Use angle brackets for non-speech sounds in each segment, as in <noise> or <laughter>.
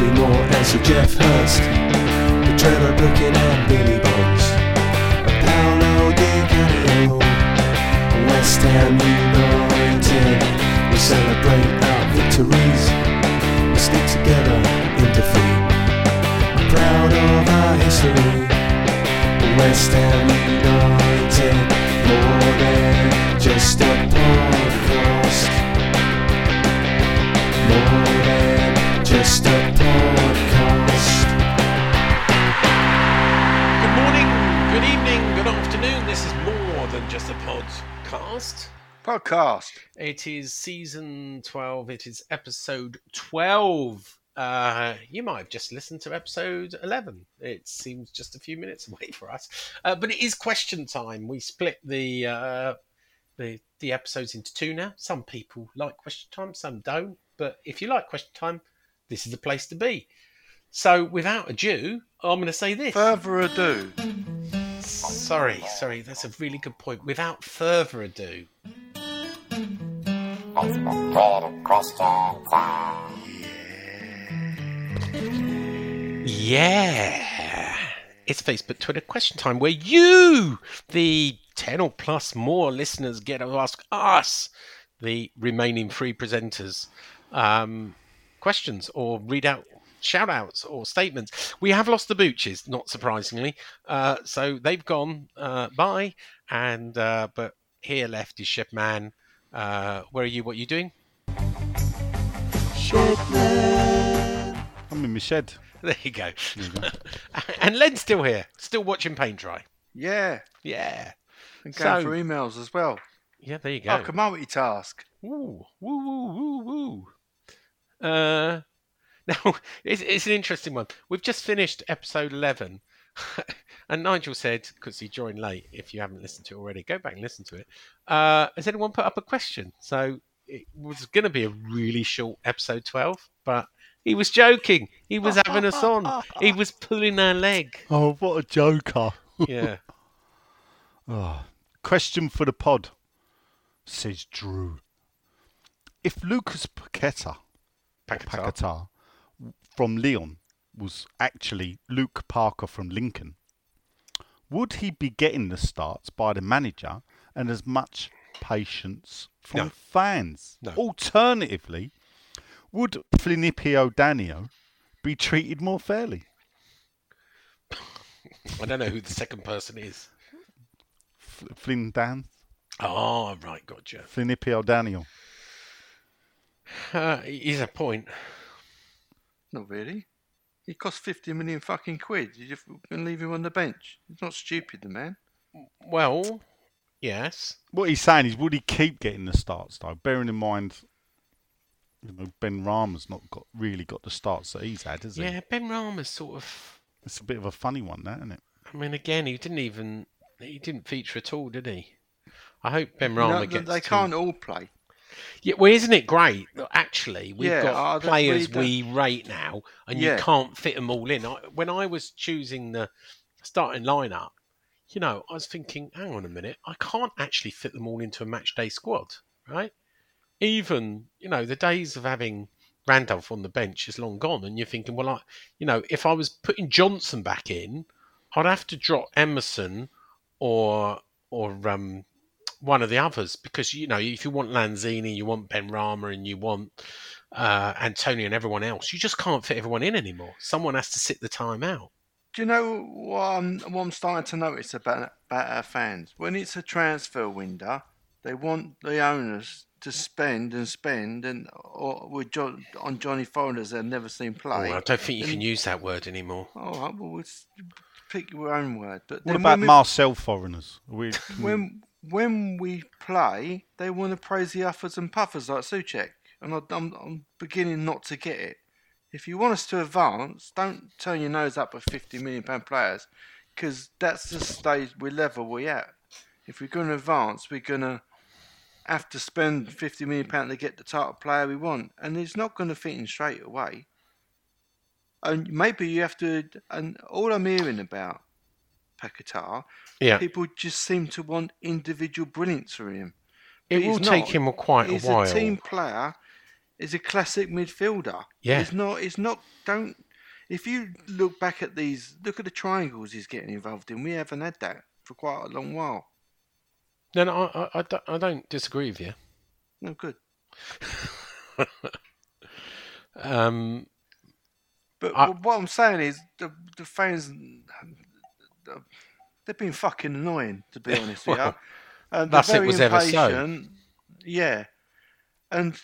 Bobby Moore Geoff Hurst, the Trevor Brooking and Billy Bonds, a Paolo Di Canio, West Ham United. We celebrate our victories, we stick together in defeat. I'm proud of our history, West Ham United, more than just a podcast. More just a podcast. Good morning, good evening, good afternoon. This is more than just a podcast. Podcast. It is season 12, it is episode 12. Uh, you might have just listened to episode 11. It seems just a few minutes away for us. Uh, but it is question time. We split the, uh, the, the episodes into two now. Some people like question time, some don't. But if you like question time, this is the place to be. So, without ado, I'm going to say this. Further ado. Sorry, sorry, that's a really good point. Without further ado, yeah, it's Facebook Twitter question time where you, the 10 or plus more listeners, get to ask us, the remaining three presenters, um, questions or read out shout outs or statements. We have lost the Booches, not surprisingly. Uh, so they've gone uh, by, and uh, but here left is Chef Man. Uh, where are you? What are you doing? Shipman. I'm in my shed. There you go. <laughs> and Len's still here, still watching paint dry. Yeah. Yeah. And going So- for emails as well. Yeah, there you go. Oh, come on with your task. Woo, woo, woo, woo, woo. Uh, <laughs> now, it's, it's an interesting one. We've just finished episode 11. <laughs> and Nigel said, because he joined late, if you haven't listened to it already, go back and listen to it. Uh, has anyone put up a question? So it was going to be a really short episode 12, but he was joking. He was having us on. He <laughs> was pulling our leg. Oh, what a joker. Yeah. Oh. Question for the pod, says Drew. If Lucas Paqueta, Paquetá from Lyon was actually Luke Parker from Lincoln, would he be getting the starts by the manager and as much patience from No. fans? No. Alternatively, would Flinipio Danio be treated more fairly? I don't know who the second person is. F- Flynn Dan? Oh, right, gotcha. Flinipio Daniel. Uh, he's a point. Not really. He cost 50 million fucking quid. You're just can leave him on the bench. He's not stupid, the man. Well, yes. What he's saying is, would he keep getting the starts though? Bearing in mind, you know, Benrahma's not got really got the starts that he's had, has he? Yeah, Benrahma's sort of. It's a bit of a funny one, that isn't it? I mean, again, he didn't even. He didn't feature at all, did he? I hope Ben You Rama know, gets. they can't all play. Yeah, well, isn't it great? that Actually, we've Yeah, got uh, that players we we rate now, and Yeah. you can't fit them all in. I, when I was choosing the starting lineup, you know, I was thinking, hang on a minute, I can't actually fit them all into a match day squad, right? Even you know, the days of having Randolph on the bench is long gone, and you're thinking, well, I, you know, if I was putting Johnson back in, I'd have to drop Emerson or or um, one of the others because you know if you want Lanzini, you want Benrahma, and you want uh, Antonio and everyone else, you just can't fit everyone in anymore. Someone has to sit the time out. Do you know what I'm, what I'm starting to notice about, about our fans? When it's a transfer window, they want the owners to spend and spend and or with John, on Johnny Foreigners they've never seen Oh, play. I don't think you can use that word anymore. All right, well, let's pick your own word. But What about when, we, Marcel foreigners? We, <laughs> when when we play, they want to praise the uffers and puffers like Souček. and I'm, I'm beginning not to get it. If you want us to advance, don't turn your nose up at 50 million pound players, because that's the stage we level we at. If we're going to advance, we're going to have to spend 50 million pound to get the type of player we want, and it's not going to fit in straight away. And maybe you have to. And all I'm hearing about Paquetá, Yeah, people just seem to want individual brilliance from him. it will he's take him a quite He's a while. He's a team player. He's a classic midfielder. Yeah. It's not. It's not. Don't. If you look back at these, look at the triangles he's getting involved in. We haven't had that for quite a long while. No, no, I, I, I, don't, I don't disagree with you. No good. <laughs> Um, But, I- but what I'm saying is the the fans, they've been fucking annoying to be <laughs> honest with you. Well, And that's it they're very ever so. impatient. Yeah, and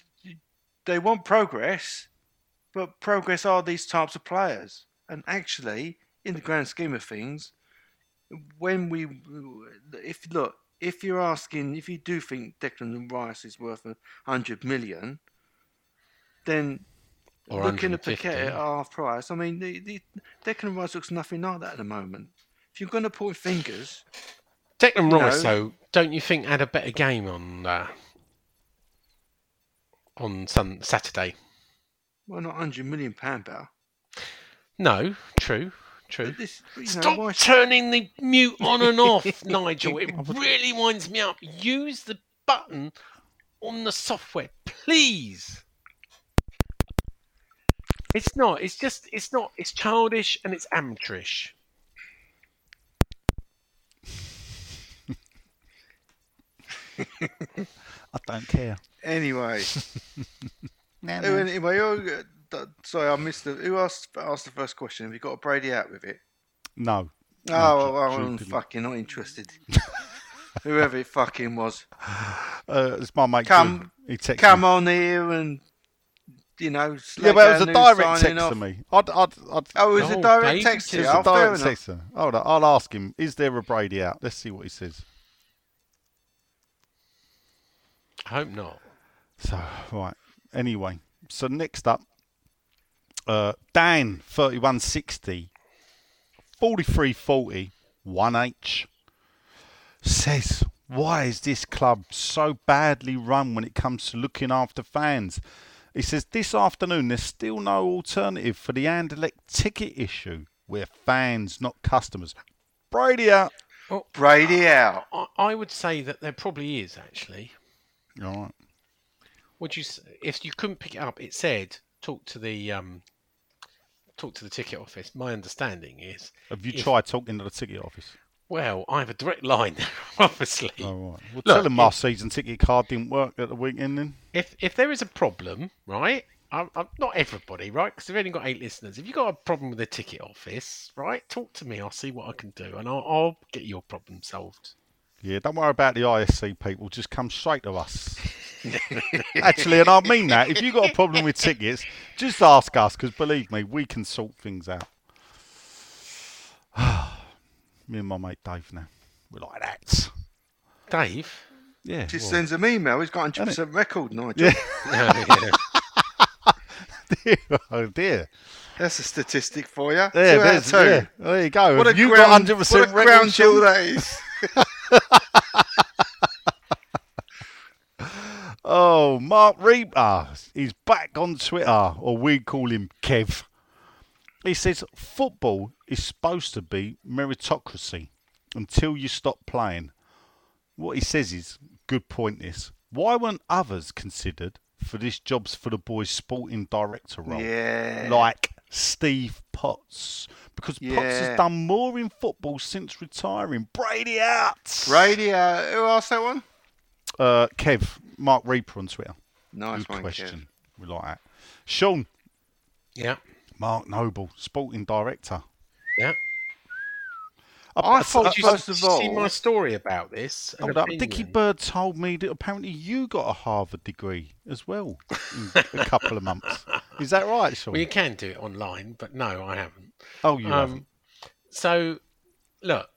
they want progress, but progress are these types of players. And actually, in the grand scheme of things, when we, if look, if you're asking, if you do think Declan Rice is worth a hundred million, then Or looking at 150. Paquet at half price, I mean, the, the Declan Rice looks nothing like that at the moment. If you're going to point fingers, Declan Rice, know- though, don't you think had a better game on uh, on sun, Saturday? well, not hundred million pound better. No, true, true. But this, know, Stop why- turning the mute on and off, <laughs> Nigel. It <laughs> really winds me up. Use the button on the software, please. It's not. It's just. It's not. It's childish and it's amateurish. <laughs> I don't care. Anyway, <laughs> Nah, who- anyway, who, uh, sorry, I missed the. Who asked asked the first question? Have you got a Brady out with it? No. Oh, No, well, Ju- well, Jude I'm fucking not interested. <laughs> Whoever it fucking was, Uh, it's my mate. Come- come me. on here and you know. Yeah, but it was a direct text off. to me. I'd, I'd, I'd, Oh, it was a Oh, direct Dave, text to it you. was a Oh, direct text. to. Hold on, I'll ask him. Is there a Brady out? Let's see what he says. I hope not. So, right. Anyway, so next up, uh, Dan, 3160, 4340, 1H, says, Why is this club so badly run when it comes to looking after fans? He says, This afternoon, there's still no alternative for the Anderlecht ticket issue. We're fans, not customers. Brady out. Brady out. I, I would say that there probably is actually. All right. Would you? s- If you couldn't pick it up, it said talk to the um, talk to the ticket office. My understanding is, Have you If- tried talking to the ticket office? well, I have a direct line, <laughs> obviously. All right. Well, Look, tell them my season ticket card didn't work at the weekend then. If if there is a problem, right? I'm, I'm not everybody, right? Because we've only got eight listeners. If you've got a problem with the ticket office, right, talk to me. I'll see what I can do, and I'll, I'll get your problem solved. Yeah, don't worry about the ISC people. Just come straight to us. <laughs> Actually, and I mean that. If you've got a problem with tickets, just ask us because believe me, we can sort things out. <sighs> me and my mate Dave now. We're like that. Dave. Yeah. Just well, sends an email. He's got 100% record, Nigel. Yeah. Yeah. <laughs> <laughs> oh dear. That's a statistic for you. Yeah, two out of two. yeah. There you go. What a Have you ground, got 100% what a record, ground jewel Sean? that is. <laughs> Oh, Mark Reaper ah, is back on Twitter, or we call him Kev. He says football is supposed to be meritocracy until you stop playing. What he says is good point. This why weren't others considered for this jobs for the boys sporting director role? Yeah. like Steve Potts, because Potts has done more in football since retiring. Brady out. Brady, uh, who asked that one? Uh, Kev, Mark Reaper on Twitter. Nice Good one, question. We like that. Sean, yeah. Mark Noble, sporting director. Yeah. I thought, you first of all, see my story about this? An Hold up, Dickie? Bird told me that apparently you got a Harvard degree as well in a couple of months. Is that right, Sean? Well, you can do it online, but no, I haven't. oh, you haven't. Um, so, look,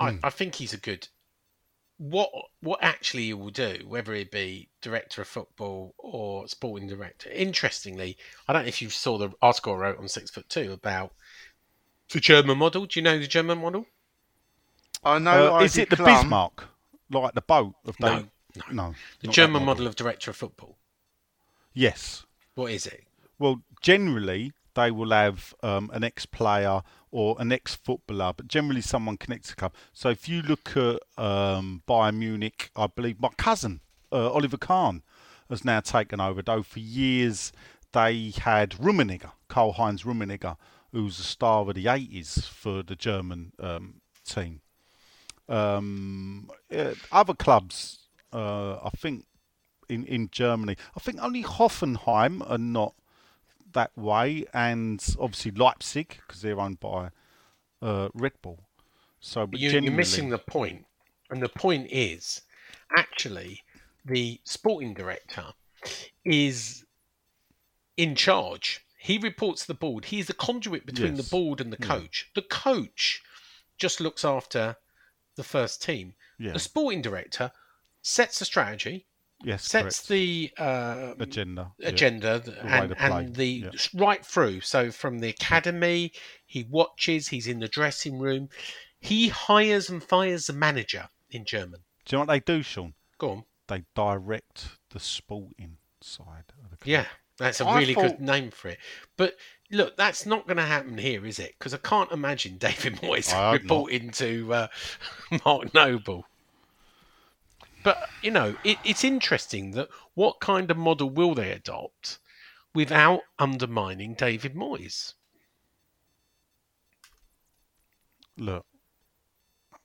I, Hmm. I think he's a good what what actually he will do, whether it be director of football or sporting director. Interestingly, I don't know if you saw the article I wrote on Six Foot Two about the German model. Do you know the German model? I know. Uh, is it the Klum- Bismarck, like the boat of No, no. no. The German that model of director of football. Yes. What is it? Well, generally they will have um, an ex-player or an ex-footballer, but generally someone connected to the club. So if you look at um, Bayern Munich, I believe my cousin uh, Oliver Kahn has now taken over. Though for years they had Rummenigge, Karl Heinz Rummenigge, who's a star of the 80s for the German um, team. Um, uh, other clubs, uh, I think in, in Germany, I think only Hoffenheim are not that way, and obviously Leipzig because they're owned by uh, Red Bull. So, but You, you're missing the point, and the point is actually the sporting director is in charge. He reports to the board. He's the conduit between Yes. the board and the Yeah. coach. The coach just looks after the first team. yeah, The sporting director sets the strategy, yes, sets correct. the uh, agenda. agenda th- way and, play, and the yeah. right through. So from the academy, he watches. He's in the dressing room. He hires and fires the manager in German. Do you know what they do, Sean? Go on. They direct the sporting side of the club. Yeah, that's a I really thought- good name for it. But look, that's not going to happen here, is it? Because I can't imagine <laughs> David Moyes I hope not. reporting to uh, <laughs> Mark Noble. But you know, it, it's interesting that what kind of model will they adopt without undermining David Moyes? Look,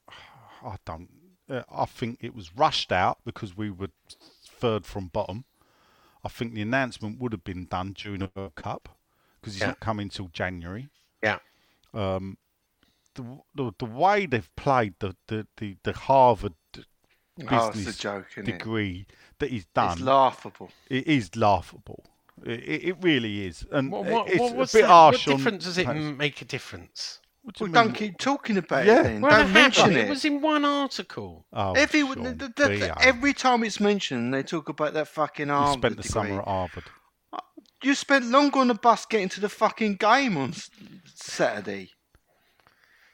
<sighs> I don't. Uh, I think it was rushed out because we were third from bottom. I think the announcement would have been done during the World Cup because he's Yeah. not coming till January. Yeah. Um, the, the the way they've played the the the, the Harvard Oh, a business joke, isn't it? degree that he's done, It's laughable. it is laughable. It, it, it really is, and What, what, it's what, a bit that? harsh what on difference does it perhaps- make a difference? What do Well, you don't mean? keep talking about Yeah. it then. Well, don't it mention it. It was in one article. Oh, every, Sean, the- the- the- every time it's mentioned, they talk about that fucking Harvard. you spent the degree. summer at Harvard. Uh, you spent longer on the bus getting to the fucking game on Saturday.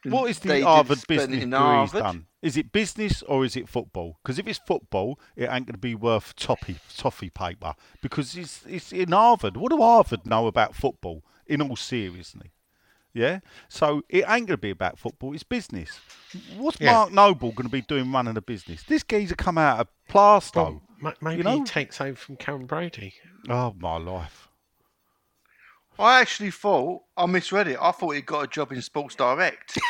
What is the did Harvard business degree Harvard. done? Is it business or is it football? Because if it's football, it ain't going to be worth toffee toffee paper. Because it's it's in Harvard. What do Harvard know about football? In all seriousness, yeah. So it ain't going to be about football. It's business. What's Yeah. Mark Noble going to be doing running a business? This geezer come out of Plaistow. Well, ma- maybe know- he takes over from Karren Brady. oh my life. I actually thought I misread it. I thought he got a job in Sports Direct. <laughs> <laughs>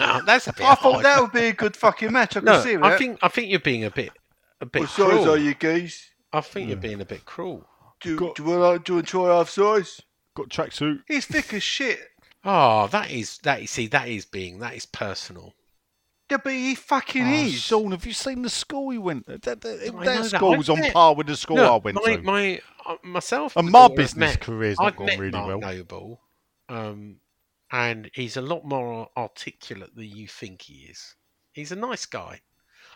Ah, that's a bit. I thought that would be a good fucking match. I could No, see that. I think I think you're being a bit a bit What size cruel. are you, geese? I think you're being a bit cruel. Do, Got- do, you want, do you want to try half size? Got tracksuit. He's thick as shit. Oh, that is that is see that is being that is personal. Yeah, but he fucking Oh, is. Sean, have you seen the school he went? That, that, that, I know that that. school was on bet- par with the school I Look, went my, to. my uh, myself And the my daughter have business met- career's not I've gone met really Mark well. Noble, um, and he's a lot more articulate than you think he is. He's a nice guy.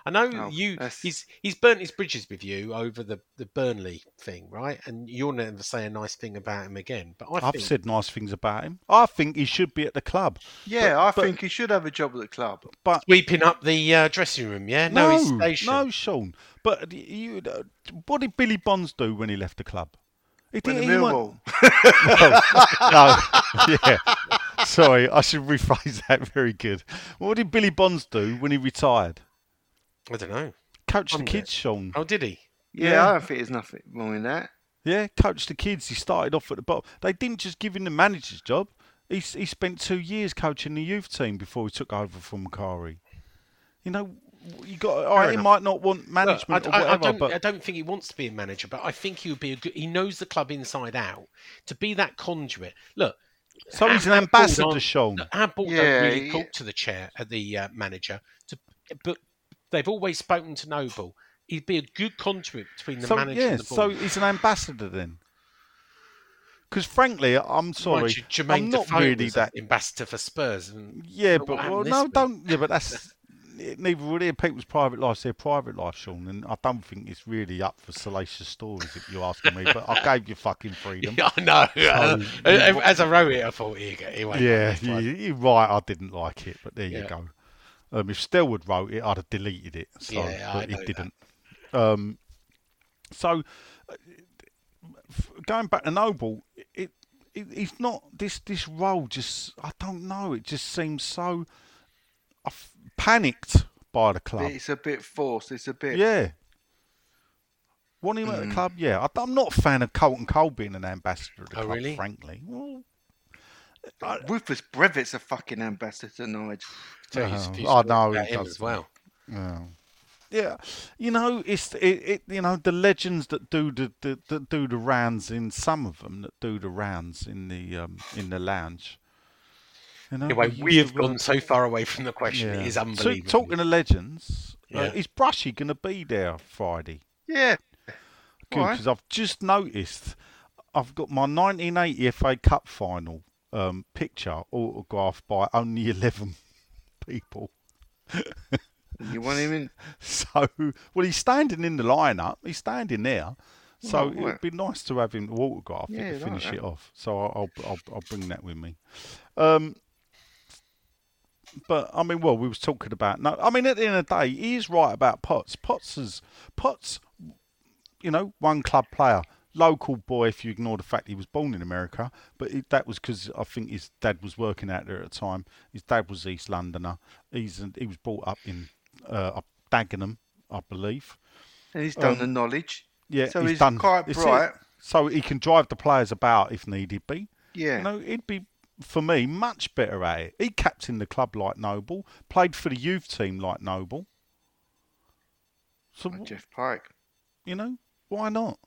I know Oh, you. that's- He's he's burnt his bridges with you over the, the Burnley thing, right? And you'll never say a nice thing about him again. But I I've think said nice things about him. I think he should be at the club. yeah, but- I but- think he should have a job at the club. But sweeping up the uh, dressing room, yeah. No, no, he's station. no, Sean. But you, uh, what did Billy Bonds do when he left the club? He When the didn't- he went- Millwall. no, <laughs> yeah. Sorry, I should rephrase that. Very good. What did Billy Bonds do when he retired? I don't know. Coach the Won it. kids, Sean. Oh, did he? Yeah, Yeah. I don't think there's nothing wrong in that. Yeah, coach the kids. He started off at the bottom. They didn't just give him the manager's job. He he spent two years coaching the youth team before he took over from Macari. You know, you got. All right, he enough. might not want Look, management I, or I- I don't, but I don't think he wants to be a manager, but I think he would be a good. He knows the club inside out. To be that conduit. Look. so he's an our- our board ambassador, aren't- Sean. look, Our board Yeah, don't really he- talk to the chair, uh, the uh, manager, to, but they've always spoken to Noble. He'd be a good conduit between the So manager yeah, and the so he's an ambassador then. Because frankly, I'm sorry, you, I'm not Defoe really that. ambassador for Spurs. And Yeah, but well, no, week. don't. Yeah, but that's <laughs> neither they. People's private life's their private life, Sean, and I don't think it's really up for salacious stories if you're asking me. But I <laughs> gave you fucking freedom. Yeah, I know. So- <laughs> As I wrote it, I thought, here you go. Yeah, you, you're right. I didn't like it, but there you go. Um, if Stelwood wrote it, I'd have deleted it. So, Yeah, I but know he didn't. Um, so, uh, going back to Noble, it, it it's not this this role. Just I don't know. It just seems so I f- panicked by the club. It's a bit forced. It's a bit. Yeah. Want him at Mm. the club? Yeah. I, am not a fan of Carlton Cole being an ambassador of the Oh, club, really? frankly. Well, Rufus Brevett's a fucking ambassador, Nigel. Tell you, Oh, if you I spoke know about he does as well. Yeah. Yeah, you know it's it, it. You know the legends that do the, the that do the rounds in some of them that do the rounds in the um in the lounge. You know, Anyway, we have gone so far away from the question. It is unbelievable. So, talking of legends, uh, is Brushy going to be there Friday? Yeah. Good, Why? because I've just noticed I've got my 1980 FA Cup final um, picture autographed by only 11 <laughs> people. You want him in? <laughs> So, well, he's standing in the lineup. He's standing there. So Oh, it'd be nice to have him to autograph Yeah, it to finish that. it off. So I'll, I'll I'll I'll bring that with me. Um, but I mean, well, we was talking about no. I mean, at the end of the day, he is right about Potts. Potts is Potts. You know, one club player, local boy. If you ignore the fact he was born in America, but it, that was because I think his dad was working out there at the time. His dad was East Londoner. He's he was brought up in uh, Dagenham, I believe. And he's done Um, the knowledge. Yeah, So he's, he's done. quite bright. So he can drive the players about if needed be. Yeah. You know, he'd be for me much better at it. He captained the club like Noble, played for the youth team like Noble. So Like Jeff Pike. you know, why not?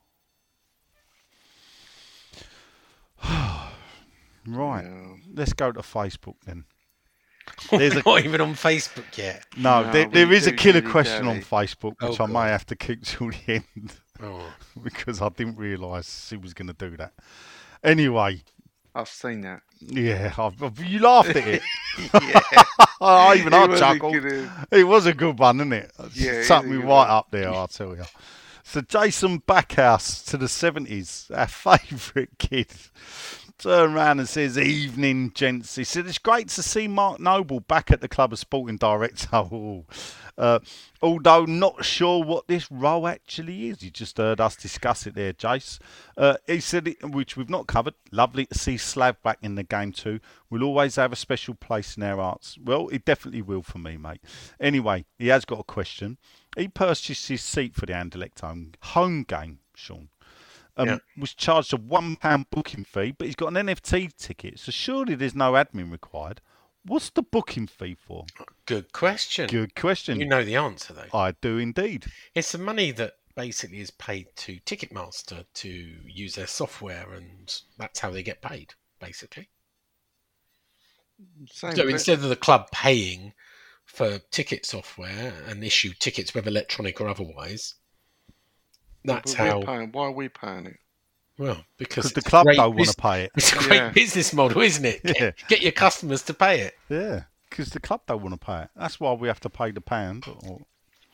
<sighs> right. Yeah. Let's go to Facebook then. We're <laughs> There's a- not even on Facebook yet. No, No, there, there is a killer really question on. Facebook, which Oh, I may have to keep <laughs> till the end Oh. <laughs> because I didn't realise he was going to do that. Anyway, I've seen that. yeah, I've, I've- you laughed at it. Yeah. oh, even It I was a chuckled. good, uh, It was a good one, isn't it? Yeah, it is Something a me right one. up there, I'll tell you. So Jason Backhouse to the seventies, our <laughs> favourite kid, turned around and says, "Evening, gents." He said, "It's great to see Mark Noble back at the club as sporting director." <laughs> Uh, although not sure what this role actually is. You just heard us discuss it there, Jace. Uh, he said, it, which we've not covered. Lovely to see Slav back in the game too. We'll always have a special place in our hearts. Well, it definitely will for me, mate. Anyway, he has got a question. He purchased his seat for the Anderlecht home, home game, Sean. Um, Yeah. Was charged a one pound booking fee, but he's got an NFT ticket, so surely there's no admin required. What's the booking fee for? Good question. Good question. You know the answer though. I do indeed. It's the money that basically is paid to Ticketmaster to use their software, and that's how they get paid, basically. Same So bit. instead of the club paying for ticket software and issue tickets, whether electronic or otherwise, that's But we're how. paying- why are we paying it? Well, because Because the club don't want to pay it. <laughs> It's a great Yeah. business model, isn't it? Get, Yeah. get your customers to pay it. Yeah, because the club don't want to pay it. That's why we have to pay the pound. Or,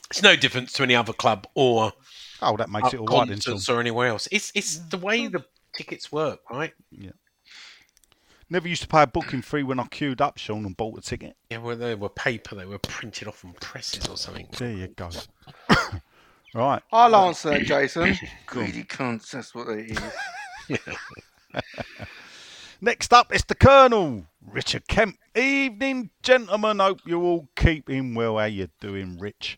It's no difference to any other club or oh, that makes it all right then, Sean. concerts or anywhere else. It's it's mm. the way the tickets work, right? Never used to pay a booking fee when I queued up, Sean, and bought a ticket. Yeah, well, they were paper. They were printed off on presses or something. There you go. <coughs> right. I'll answer that, Jason. <coughs> Greedy cunts, that's what they is. <laughs> Next up, it's the Colonel, Richard Kemp. Evening, gentlemen. Hope you're all keeping well. How you doing, Rich?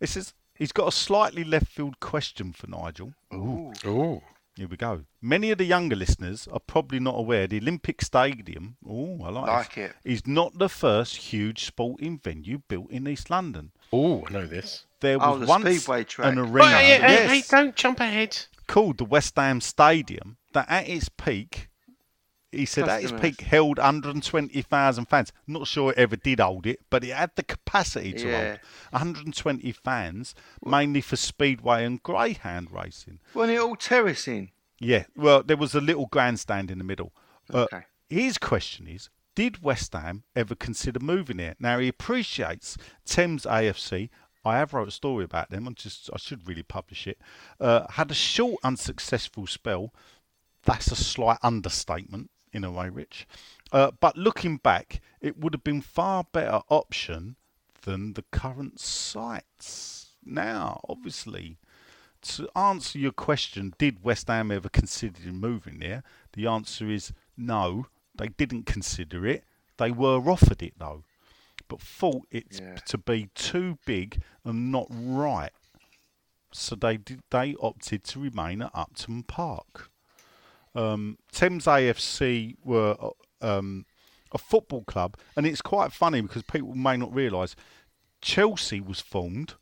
This is. He's got a slightly left field question for Nigel. Ooh. Oh, Here we go. Many of the younger listeners are probably not aware the Olympic Stadium. Oh, I like, Like it. Is not the first huge sporting venue built in East London. oh, I know this. There Oh, was the once Speedway track. an Right, arena, oh, hey, hey, yes, hey, don't jump ahead. called the West Ham Stadium, that at its peak, he said at its Customers. peak held 120,000 fans. Not sure it ever did hold it, but it had the capacity to Yeah. hold 120 fans, mainly for speedway and greyhound racing. Wasn't it all terracing? Yeah, well, there was a little grandstand in the middle. Uh, Okay. his question is, Did West Ham ever consider moving here? Now he appreciates Thames AFC. I have wrote a story about them. I just I should really publish it. Uh, had a short unsuccessful spell. That's a slight understatement in a way, Rich. Uh, but looking back, it would have been far better option than the current sites. Now, obviously, to answer your question, did West Ham ever consider moving there? The answer is no, they didn't consider it. They were offered it though, but thought it Yeah. to be too big and not right. So they did, they opted to remain at Upton Park. Um, Thames AFC were uh, um, a football club, and it's quite funny because people may not realise Chelsea was formed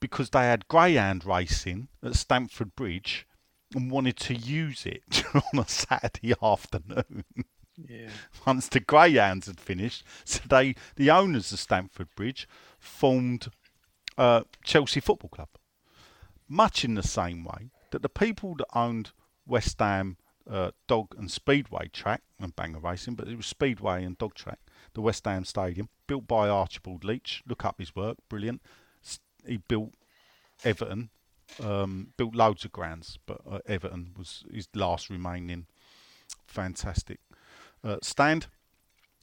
because they had greyhound racing at Stamford Bridge and wanted to use it <laughs> on a Saturday <laughs> afternoon Yeah. <laughs> once the greyhounds had finished. So they, the owners of Stamford Bridge, formed uh, Chelsea Football Club. Much in the same way that the people that owned West Ham uh, Dog and Speedway track and Banger Racing, but it was Speedway and Dog track, the West Ham Stadium, built by Archibald Leitch. Look up his work, brilliant. He built Everton, um, built loads of grounds, but uh, Everton was his last remaining fantastic uh, stand.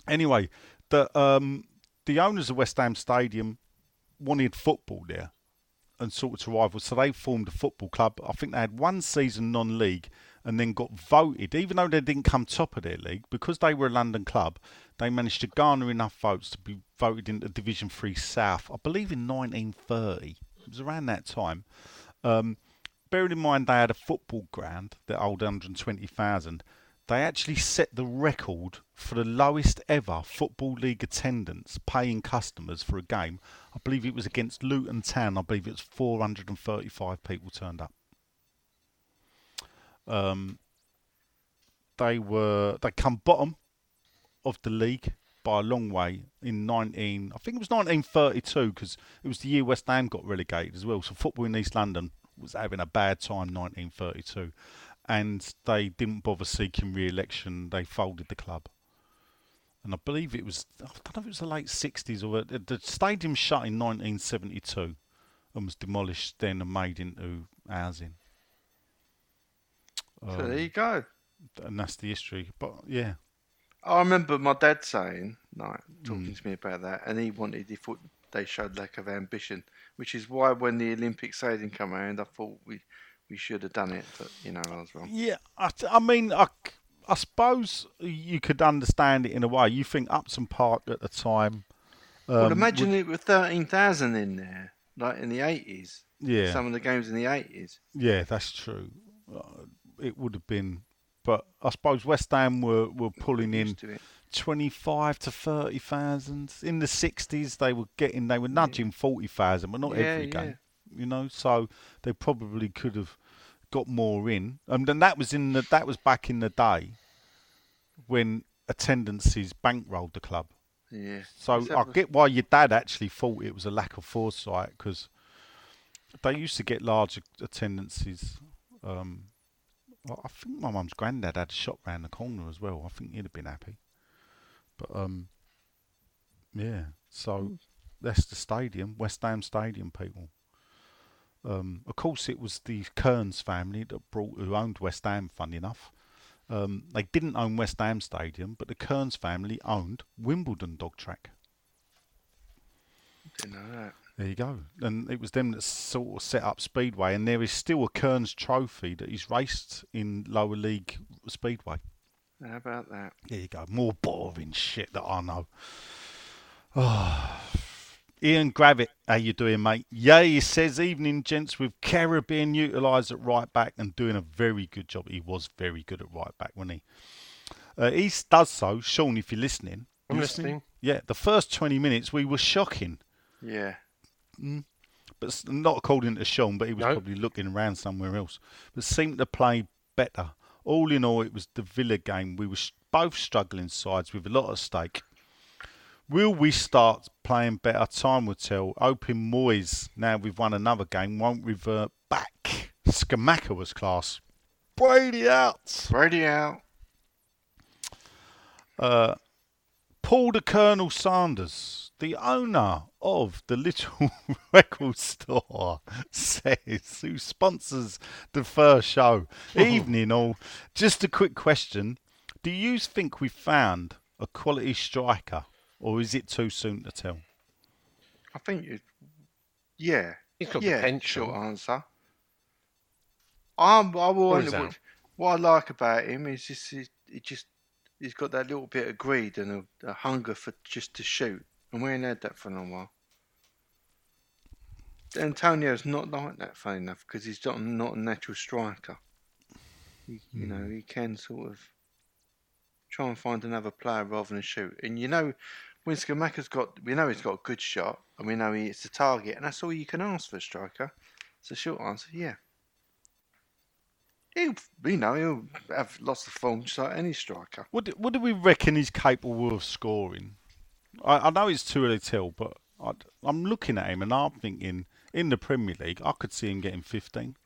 Anyway, the um, the owners of West Ham Stadium wanted football there and sort of rival, so they formed a football club. I think they had one season non-league and then got voted, even though they didn't come top of their league, because they were a London club. They managed to garner enough votes to be voted into Division Three South. I believe in 1930. It was around that time. Um, bearing in mind they had a football ground that old 120,000, they actually set the record for the lowest ever Football League attendance paying customers for a game. I believe it was against Luton Town. I believe it was 435 people turned up. Um, they were they come bottom of the league by a long way in 19 I think it was 1932 because it was the year West Ham got relegated as well so football in East London was having a bad time 1932 and they didn't bother seeking re-election they folded the club and I believe it was I don't know if it was the late 60s or the, the stadium shut in 1972 and was demolished then and made into housing So there Um, you go. and that's the history but yeah I remember my dad saying, like, talking Hmm. to me about that, and he wanted, he thought they showed lack of ambition, which is why when the Olympic stadium came around, I thought we we should have done it, but you know, I was wrong. Yeah, I, I mean, I, I suppose you could understand it in a way. You think Upton Park at the time. Um, well, imagine would- it with thirteen thousand in there, like in the eighties. Yeah. Some of the games in the eighties. Yeah, that's true. Uh, it would have been, but I suppose West Ham were, were pulling in Used to twenty-five to thirty thousand. In the sixties, they were getting, they were nudging forty thousand, but not Yeah, every yeah. game. You know, so they probably could have got more in. And then that was in the that was back in the day when attendances bankrolled the club. Yeah. So Let's have I a- get why your dad actually thought it was a lack of foresight because they used to get large attendances. Um, well, I think my mum's granddad had a shop round the corner as well. I think he'd have been happy. But um, yeah. So that's the stadium, West Ham Stadium, people. Um, of course, it was the Cearns family that brought who owned West Ham. Funny enough, um, they didn't own West Ham Stadium, but the Cearns family owned Wimbledon Dog Track. Didn't know that. There you go. And it was them that sort of set up Speedway, and there is still a Cearns Trophy that is raced in lower league Speedway. How about that? There you go. More boring shit that I know. <sighs> <sighs> <sighs> Oh. Ian Gravitt, how you doing, mate? Yeah, he says evening, gents, with Caribbean utilised at right back and doing a very good job. He was very good at right back, wasn't he? Uh, he does so, Sean. If you're listening, I'm You listening. Yeah, the first 20 minutes we were shocking, Yeah. but s- not according to Sean. But he was No. probably looking around somewhere else. But seemed to play better. All in all, it was the Villa game. We were both struggling sides with a lot at stake. Will we start playing better? Time will tell. Hoping Moyes, now we've won another game, won't revert back. Scamacca was class. Brady out. Brady out. Uh, Paul the Colonel Sanders, the owner of the Little <laughs> Record Store, says, who sponsors the first show. Evening all. Just a quick question. Do you think we found a quality striker, or is it too soon to tell? I think you. Yeah. He's got yeah. potential. Short answer. I'm, I will What only, is that? what, what I like about him is just he, he just he's got that little bit of greed and a, a hunger for just to shoot, and we ain't had that for a long while. Antonio's not like that, funny enough, because he's not not a natural striker. He, you Hmm. know, he can sort of try and find another player rather than shoot. And you know, when Scamacca's got, we know he's got a good shot, and we know he hits the target, and that's all you can ask for a striker. So short answer, yeah. He'll, you know, he'll have lots of form just like any striker. What do, what do we reckon he's capable of scoring? I, I know it's too early to tell, but I, I'm looking at him and I'm thinking in the Premier League, I could see him getting 15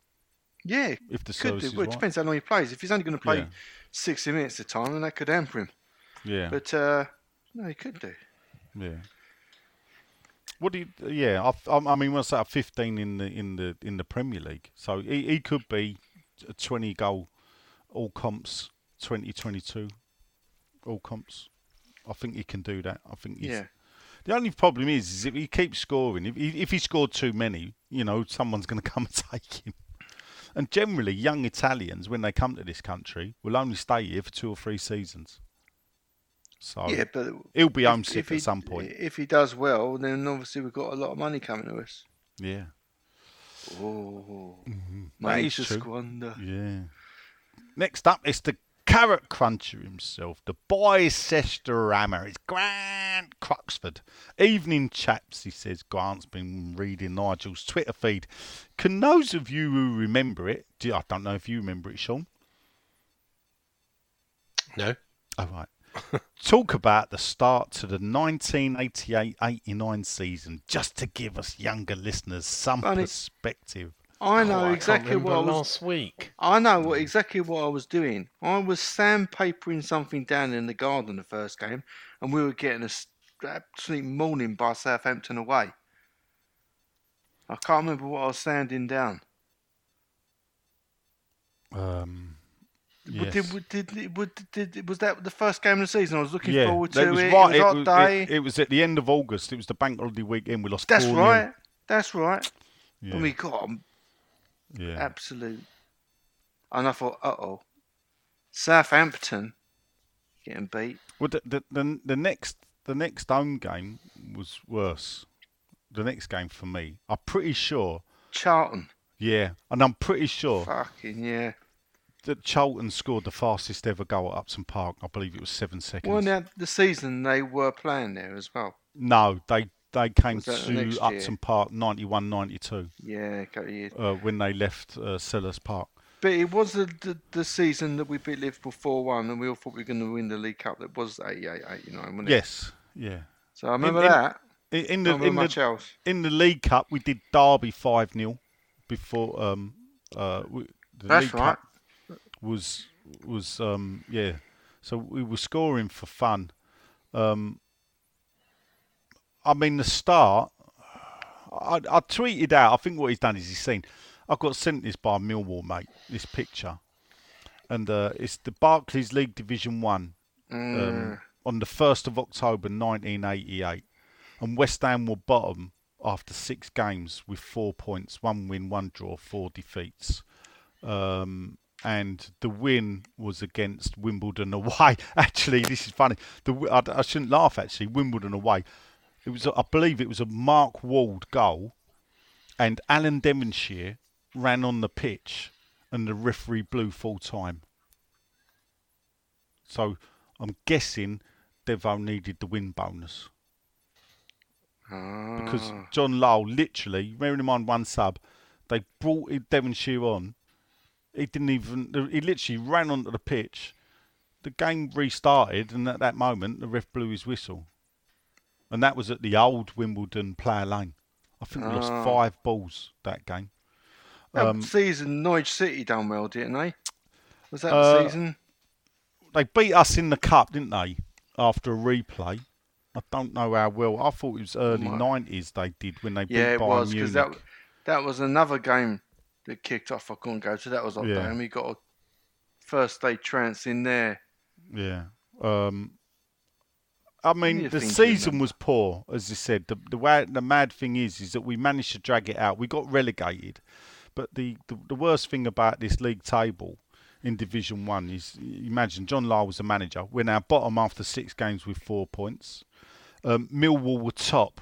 Yeah, if the could do. Well, it right. depends how long he plays. If he's only going to play Yeah. 60 minutes at a time, then that could hamper him. Yeah, But uh, no, he could do. Yeah. What do you? Yeah, I, I, mean, what's that? 15 in the in the in the Premier League, so he, he could be a 20 goal all comps 2022 all comps. I think he can do that. I think he's, Yeah. The only problem is, is if he keeps scoring, if he, if he scored too many, you know, someone's going to come and <laughs> take him. And generally, young Italians, when they come to this country, will only stay here for two or three seasons. So Yeah, but he'll be if- homesick if he- at some point. If he does well, then obviously we've got a lot of money coming to us. Yeah, Oh, mm-hmm. That money is to true. squander. yeah. Next up, is the carrot cruncher himself, the Bicester Hammer. It's Grant Cruxford. Evening, chaps, he says. Grant's been reading Nigel's Twitter feed. Can those of you who remember it, do, I don't know if you remember it, Sean. No. All right. Talk about the start to the 1988-89 season, just to give us younger listeners some Funny. perspective. I know Oh, I exactly what I was. last week. I know what exactly what I was doing. I was sandpapering something down in the garden the first game, and we were getting a s- absolute morning by Southampton away. I can't remember what I was sanding down. Um, Did, yes. did, did, did, did, was that the first game of the season? I was looking yeah, forward to was it. right. It was was, day. it- it was at the end of August. It was the bank holiday weekend. We lost. That's 4-0. right. That's right. Yeah. And we got 'em yeah. absolute. And I thought, uh oh, Southampton getting beat. Well, the, the the the next the next home game was worse. The next game for me, I'm pretty sure. Charlton, Yeah, and I'm pretty sure fucking yeah. That Charlton scored the fastest ever goal at Upton Park. I believe it was seven seconds. Well, now the season they were playing there as well. No, they they came to next year? Upton Park 91 92 Yeah, a couple of years. uh, when they left uh, Selhurst Park. But it was the, the, the season that we beat Liverpool 4 1 and we all thought we were going to win the League Cup. That was 88 89, wasn't it? Yes, yeah. So I remember in- that. In, in the in much the, else. in the League Cup, we did Derby 5 0 before um uh we, the That's League right. Cup was was um yeah. So we were scoring for fun. Um I mean the start I, I tweeted out I think what he's done is he's seen I got sent this by Millwall mate, this picture. And uh, it's the Barclays League Division One Mm, um, on the 1st of October 1988. And West Ham were bottom after six games with four points, one win, one draw, four defeats. Um, and the win was against Wimbledon away. <laughs> Actually, this is funny. The I, I shouldn't laugh. Actually, Wimbledon away. It was, I believe, it was a Mark Ward goal, and Alan Devonshire ran on the pitch, and the referee blew full time. So I'm guessing Devo needed the win bonus because ah. John Lyall literally, bearing in mind one sub, they brought Devonshire on. He didn't even. He literally ran onto the pitch. The game restarted, and at that moment, the ref blew his whistle. And that was at the old Wimbledon Plough Lane. I think we lost Ah. five balls that game. That Um, season, Norwich City done well, didn't they? Was that Uh, the season? They beat us in the cup, didn't they? after a replay. I don't know how well. I thought it was early nineties they did when they beat Yeah, it Bayern was Munich. that that was another game that kicked off. I couldn't go to. That was October, Yeah. and we got a first day trance in there. Yeah. Um, I mean, the season was poor, as you said. The the, way, the mad thing is, is that we managed to drag it out. We got relegated, but the, the, the worst thing about this league table in Division One is, imagine John Lyall was the manager. We're now bottom after six games with four points. Um, Millwall were top,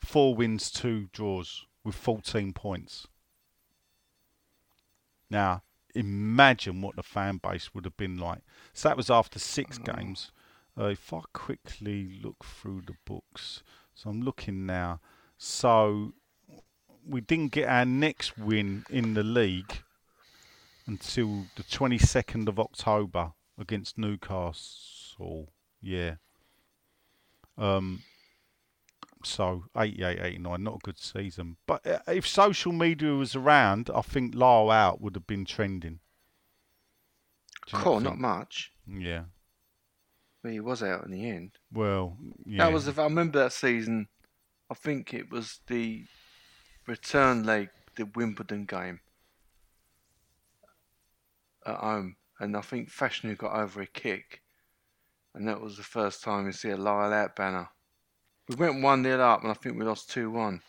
four wins, two draws with fourteen points. Now, imagine what the fan base would have been like. So that was after six games. Uh, if I quickly look through the books, so I'm looking now. So we didn't get our next win in the league until the 22nd of October against Newcastle. Yeah. Um. So 88, 89, not a good season. But uh, if social media was around, I think Lyall out would have been trending. Cool, not much. Yeah. But he was out in the end. Well, yeah. That was if I remember that season. I think it was the return leg, the Wimbledon game at home, and I think Fashanu got over a kick, and that was the first time we see a Lyall out banner. We went one 0 up, and I think we lost two one.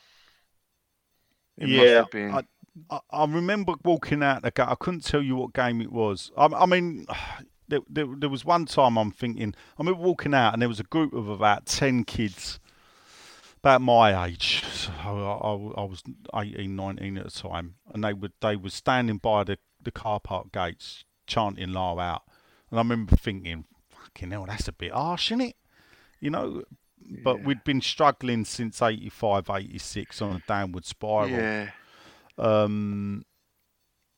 Yeah, been. I, I, I remember walking out the gate. I couldn't tell you what game it was. I, I mean, <sighs> there, there, there was one time I'm thinking. I remember walking out and there was a group of about ten kids, about my age. So I, I, I was 18, 19 at the time, and they were they were standing by the, the car park gates chanting "Lyall out," and I remember thinking, "Fucking hell, that's a bit harsh, isn't it?" You know. But Yeah. we'd been struggling since 85, 86 on a downward spiral. yeah, Um,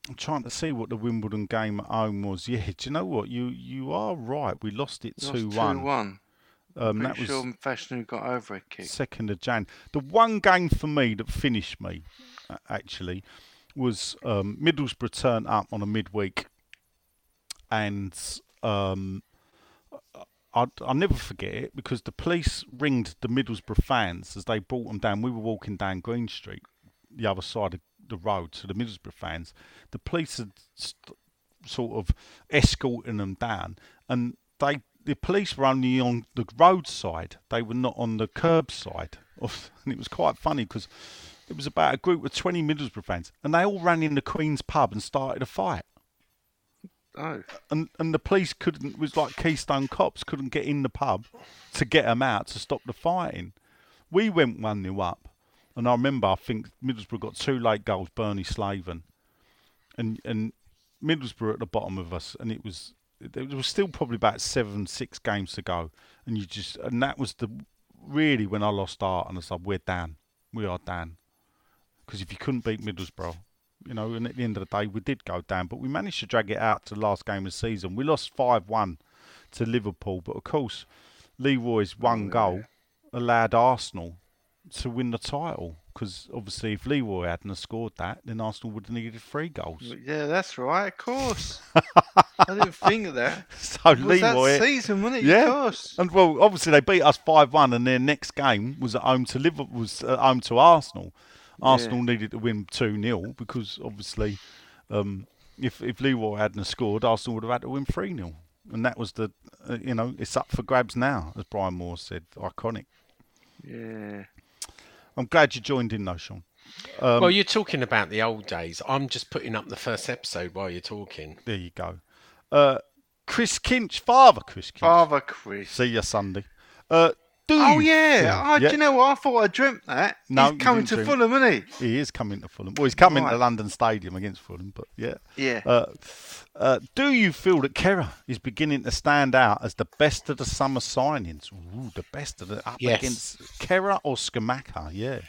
I'm trying to see what the Wimbledon game at home was. <laughs> Yeah, do you know what? You you are right. We lost it lost two two one. one. Um, that was sure Fashanu got over a kick. second of Jan. The one game for me that finished me, actually, was um, Middlesbrough turned up on a midweek, and um, I I'll never forget it because the police ringed the Middlesbrough fans as they brought them down. We were walking down Green Street, the other side of the road to the Middlesbrough fans. The police had st- sort of escorting them down, and they the police were only on the roadside. They were not on the curb side. Of, <laughs> and it was quite funny because it was about a group of 20 Middlesbrough fans, and they all ran in the Queen's pub and started a fight. Oh, And and the police couldn't. Was like Keystone cops couldn't get in the pub to get them out to stop the fighting. We went one nil up, and I remember I think Middlesbrough got two late goals. Bernie Slaven, and and Middlesbrough at the bottom of us, and it was there was still probably about seven six games to go, and you just and that was the really when I lost heart and I said we're down, we are down, because if you couldn't beat Middlesbrough. You know, and at the end of the day, we did go down, but we managed to drag it out to the last game of the season. We lost 5 1 to Liverpool, but of course, Leroy's one oh, goal allowed Arsenal to win the title. Because obviously, if Leroy hadn't scored that, then Arsenal would have needed three goals. yeah, that's right. Of course. <laughs> I didn't think of that. <laughs> So Was Leroy, that season, wasn't it? Yeah. Of course. and well, obviously they beat us five one, and their next game was at home to Liverpool, was at home to Arsenal. Arsenal needed to win two 0 because obviously, um, if if Leroy hadn't scored, Arsenal would have had to win three 0 and that was the, uh, you know, it's up for grabs now, as Brian Moore said. Iconic. Yeah. I'm glad you joined in, though, Sean. Um, well, you're talking about the old days. I'm just putting up the first episode while you're talking. There you go. Uh, Chris Kinch, father Chris Kinch. Father Chris. See you Sunday. Uh, do Oh you yeah. feel- Oh, do you know what? I thought I dreamt that. No, He's coming to dream- Fulham, isn't he? He is coming to Fulham. Well, he's coming to Right. London Stadium against Fulham, but yeah. Yeah. Uh, uh, do you feel that Kehrer is beginning to stand out as the best of the summer signings? Ooh, the best of the up Yes. against Kehrer or Scamacca? Yeah.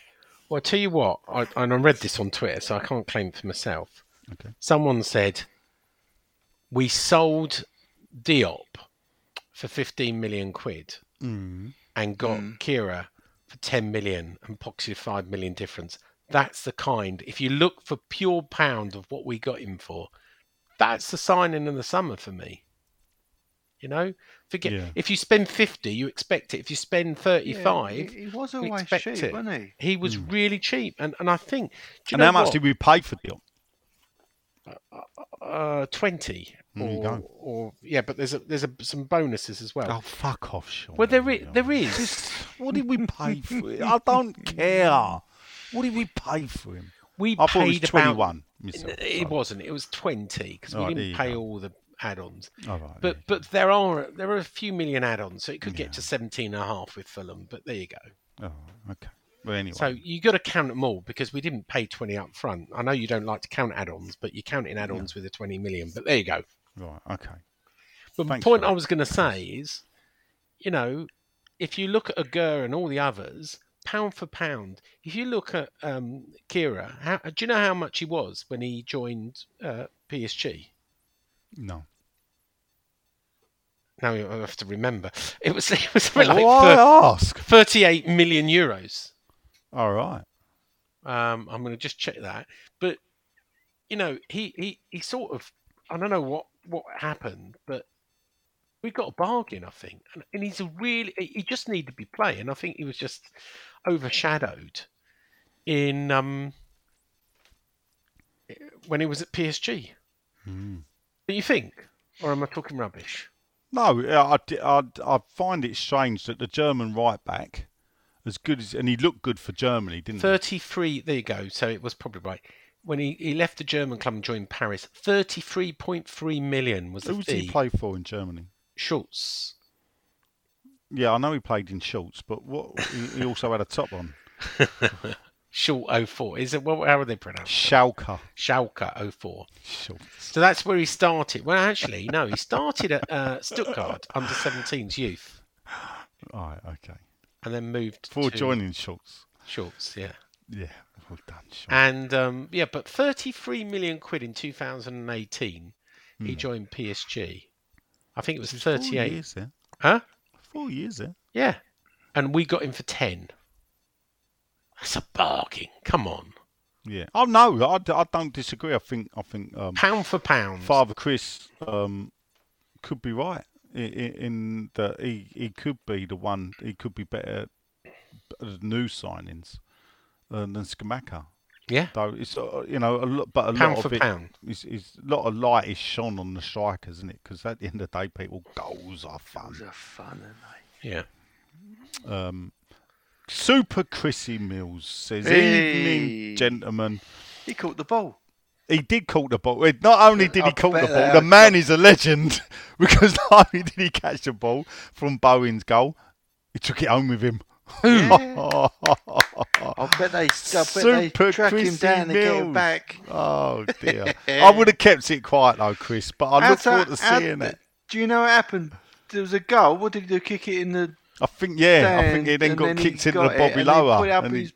Well, I tell you what, I, and I read this on Twitter, so I can't claim for myself. Okay. Someone said we sold Diop for 15 million quid Mm. And got mm. Kehrer for 10 million and pocketed 5 million difference. That's the kind, if you look for pure pound of what we got him for, that's the signing in the summer for me. You know, forget Yeah. if you spend fifty, you expect it. If you spend thirty-five, Yeah, he, he was always cheap, it. wasn't he? He was hmm. really cheap, and and I think. And how much what? did we pay for Dion? Uh, twenty, or, or yeah, but there's a, there's a, some bonuses as well. Oh, fuck off, Sean. well, there is, there is. Just, what did we pay for it? I <laughs> don't care. What did we pay for him? We I thought it was paid about. 21 myself. It so- wasn't. It was twenty because we Alright, didn't pay go. all the add-ons. All right, But but there are there are a few million add-ons, so it could Yeah. get to seventeen and a half with Fulham. But there you go. Oh, okay. Well, anyway. So you got to count them all because we didn't pay twenty up front. I know you don't like to count add-ons, but you're counting add-ons with the twenty million. But there you go. right, okay. But Thanks the point I was going to say is, you know, if you look at Aguerd and all the others, pound for pound, if you look at um, Kehrer, how, do you know how much he was when he joined uh, PSG? No. Now I have to remember. It was <laughs> it was something Why like thir- ask? 38 million euros. All right. Um, I'm going to just check that. But you know, he, he, he sort of I don't know what what happened, but we got a bargain, I think. And, and he's a really he just needed to be playing. I think he was just overshadowed in um when he was at PSG. Hmm. Do you think, or am I talking rubbish? No, I, I, I find it strange that the German right back, as good as, and he looked good for Germany, didn't 33 there you go so it was probably right when he, he left the german club and joined paris 33.3 million was he? the Who did he play for in Germany? schultz Yeah, I know he played in Schultz, but what he, he also had a top on. <laughs> Schultz 04 is it what how are they pronounced Schalke. Schalke 04 Schultz. so that's where he started well actually no he started at uh, stuttgart under 17s youth All right, okay. And then moved Before to joining Schultz. schultz yeah Yeah, well done, Schultz. and um, yeah but 33 million quid in 2018 he Hmm. joined psg i think it was Four 38 years there. huh Four years there. Yeah. And we got him for 10. That's a bargain. Come on. Yeah. Oh no, I, I don't disagree. I think I think um, Pound for pound. Father Chris um, could be right in, in that he he could be the one. He could be better at new signings uh, than Scamacca. Yeah. Though it's uh, you know a lot, but a Pound lot for of it pound. is is a lot of light is shone on the strikers, isn't it? Because at the end of the day, people goals are fun. Those are fun, aren't Yeah. Um, Super Chrissy Mills says, Hey. "Evening, gentlemen." He caught the ball. He did caught the ball. Not only did he I caught the ball, the man is a legend <laughs> because not only did he catch the ball from Bowen's goal, he took it home with him. Yeah. <laughs> I bet they, I bet Super they track him Chrissy down and get him back. Oh dear! <laughs> I would have kept it quiet though, Chris, but I look forward to seeing it. Do you know what happened? There was a goal. What did he do? Kick it in the I think yeah, I think he then got then kicked into got the Bobby Lower. put it up and his,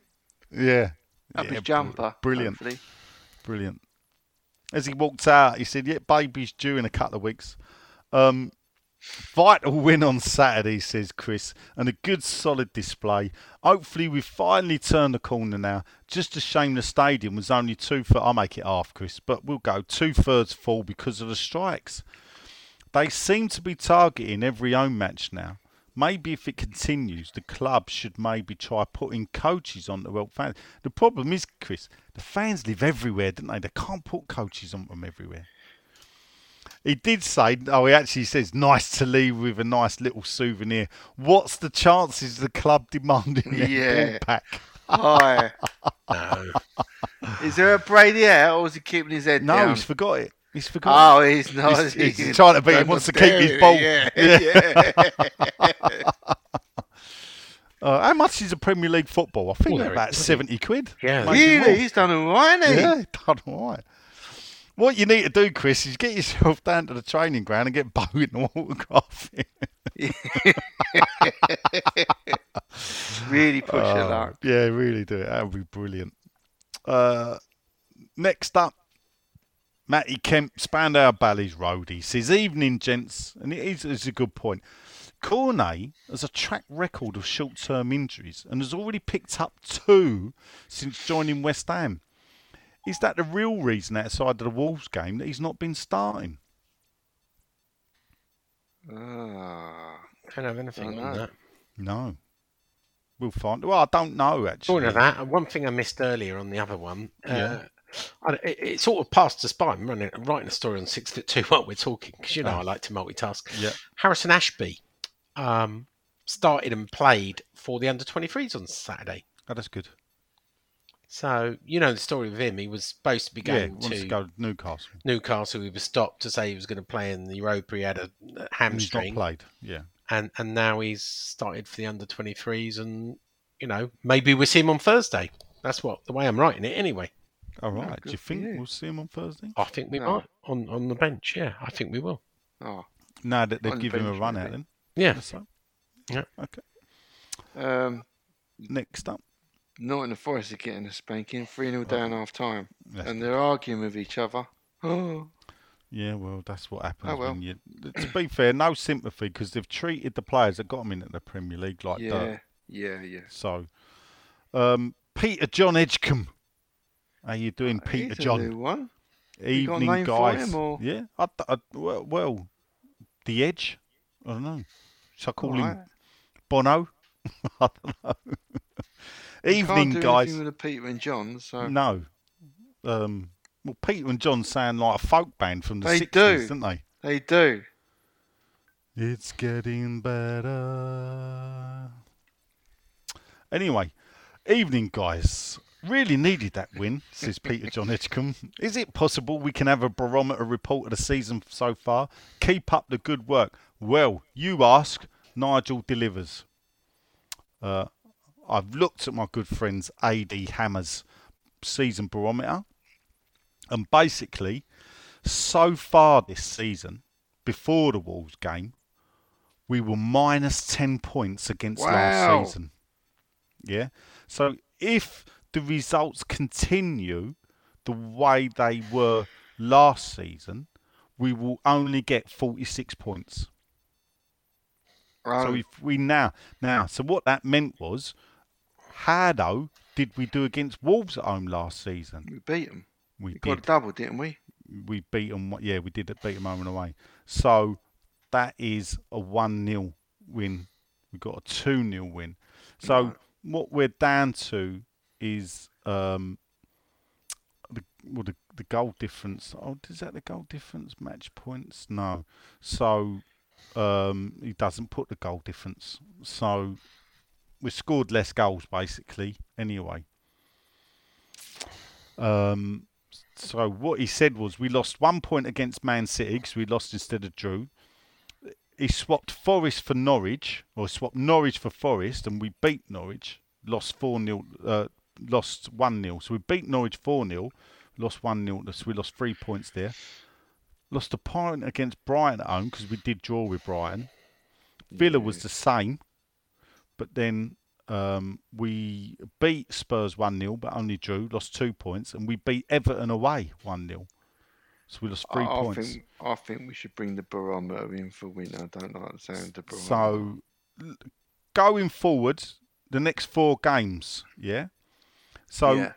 yeah, up yeah, his jumper. brilliant. hopefully. Brilliant. As he walked out, he said, "Yeah, baby's due in a couple of weeks." Um, vital win on Saturday, says Chris, and a good solid display. Hopefully, we've finally turned the corner now. Just a shame the stadium was only two. Th- I'll make it half, Chris, but we'll go two thirds full because of the strikes. They seem to be targeting every home match now. Maybe if it continues, the club should maybe try putting coaches on the well fans. The problem is, Chris, the fans live everywhere, don't they? They can't put coaches on them everywhere. He did say, oh, he actually says, nice to leave with a nice little souvenir. What's the chances of the club demanding their Yeah. ball back? Hi. <laughs> No. Is there a Brady out, or is he keeping his head No, down? he's forgot it. He's forgot Oh, he's not. He's- <laughs> he's trying to be- he wants to keep his There, ball. Yeah, <laughs> Yeah. yeah. <laughs> Uh, how much is a Premier League football? I think Well, about 70 quid. Yeah. Really, he's done all right, hasn't he? Yeah, done all right. What you need to do, Chris, is get yourself down to the training ground and get Bowen and autograph it. Really push it Oh, luck. Yeah, really do it. That would be brilliant. Uh, next up, Matty Kemp, Spandau Ballet's roadie says, Evening, gents. And it is, it's a good point. Cornet has a track record of short term injuries and has already picked up two since joining West Ham. Is that the real reason outside of the Wolves game that he's not been starting? Uh, Don't have anything Don't on that. No. We'll find. Well, I don't know actually. Talking of that, one thing I missed earlier on the other one, Yeah. uh, I, it, it sort of passed us by. I'm running, writing a story on six foot two while we're talking because you know Oh. I like to multitask. Yeah. Harrison Ashby um, started and played for the under 23s on Saturday. Oh, that's good. So you know the story of him. He was supposed to be going wants to to go to Newcastle. Newcastle. He was stopped to say he was going to play in the Europa. He had a And He's not played. Yeah. and and now he's started for the under 23s. And you know maybe we'll see him on Thursday. That's what the way I'm writing it anyway. All right. Do you think you. we'll see him on Thursday? I think we No. might on on the bench. Yeah, I think we will. Oh, Now that they've On the him a run out, maybe. then. Yeah, That's so. Yeah. Okay. um, Next up. Nottingham Forest are getting a spanking, 3 0 down half time. That's And they're arguing with each other. Oh, <gasps> Yeah, well, that's what happens Oh, well. when you. To be fair, no sympathy because they've treated the players that got them into the Premier League like yeah, dirt. yeah, yeah. So, um, Peter John Edgecombe. How you doing, Peter John? new one. got a Evening, guys. Yeah, I, I, well, well, the Edge. I don't know. Shall I call him Alright. Bono? <laughs> I don't know. Evening, can't do guys. with Peter and John, so No. Um, well, Peter and John sound like a folk band from the They 60s, do. don't they? they do. It's getting better. Anyway, evening, guys. Really needed that win, says Peter John Edgecombe. Is it possible we can have a barometer report of the season so far? Keep up the good work. Well, you ask, Nigel delivers. Uh, I've looked at my good friends AD Hammer's season barometer, and basically, so far this season, before the Wolves game, we were minus 10 points against Wow. last season. Yeah. So if the results continue the way they were last season, we will only get 46 points. So Oh, if we now now so what that meant was how though did we do against Wolves at home last season? we beat them. We We got a double, didn't we? We beat them. Yeah, we did beat them home and away. So that is a one 0 win. We got a two 0 win. So Right. what we're down to is um the well the, the goal difference. Oh, is that the goal difference? Match points? No. So um he doesn't put the goal difference. So we scored less goals basically anyway. Um so what he said was we lost one point against Man City because we lost instead of drew. He swapped Forest for Norwich, or swapped Norwich for Forest, and we beat Norwich. Lost four 0 uh, lost one 0 So we beat Norwich four 0 lost one 0 So we lost three points there. Lost a point against Brighton at home because we did draw with Brighton. Villa was the same, but then um, we beat Spurs 1 0, but only drew, lost two points, and we beat Everton away 1 0. So we lost three I, I points. think I think we should bring the barometer in for winter. I don't like the sound of the barometer. So going forward, the next four games, yeah. So yeah.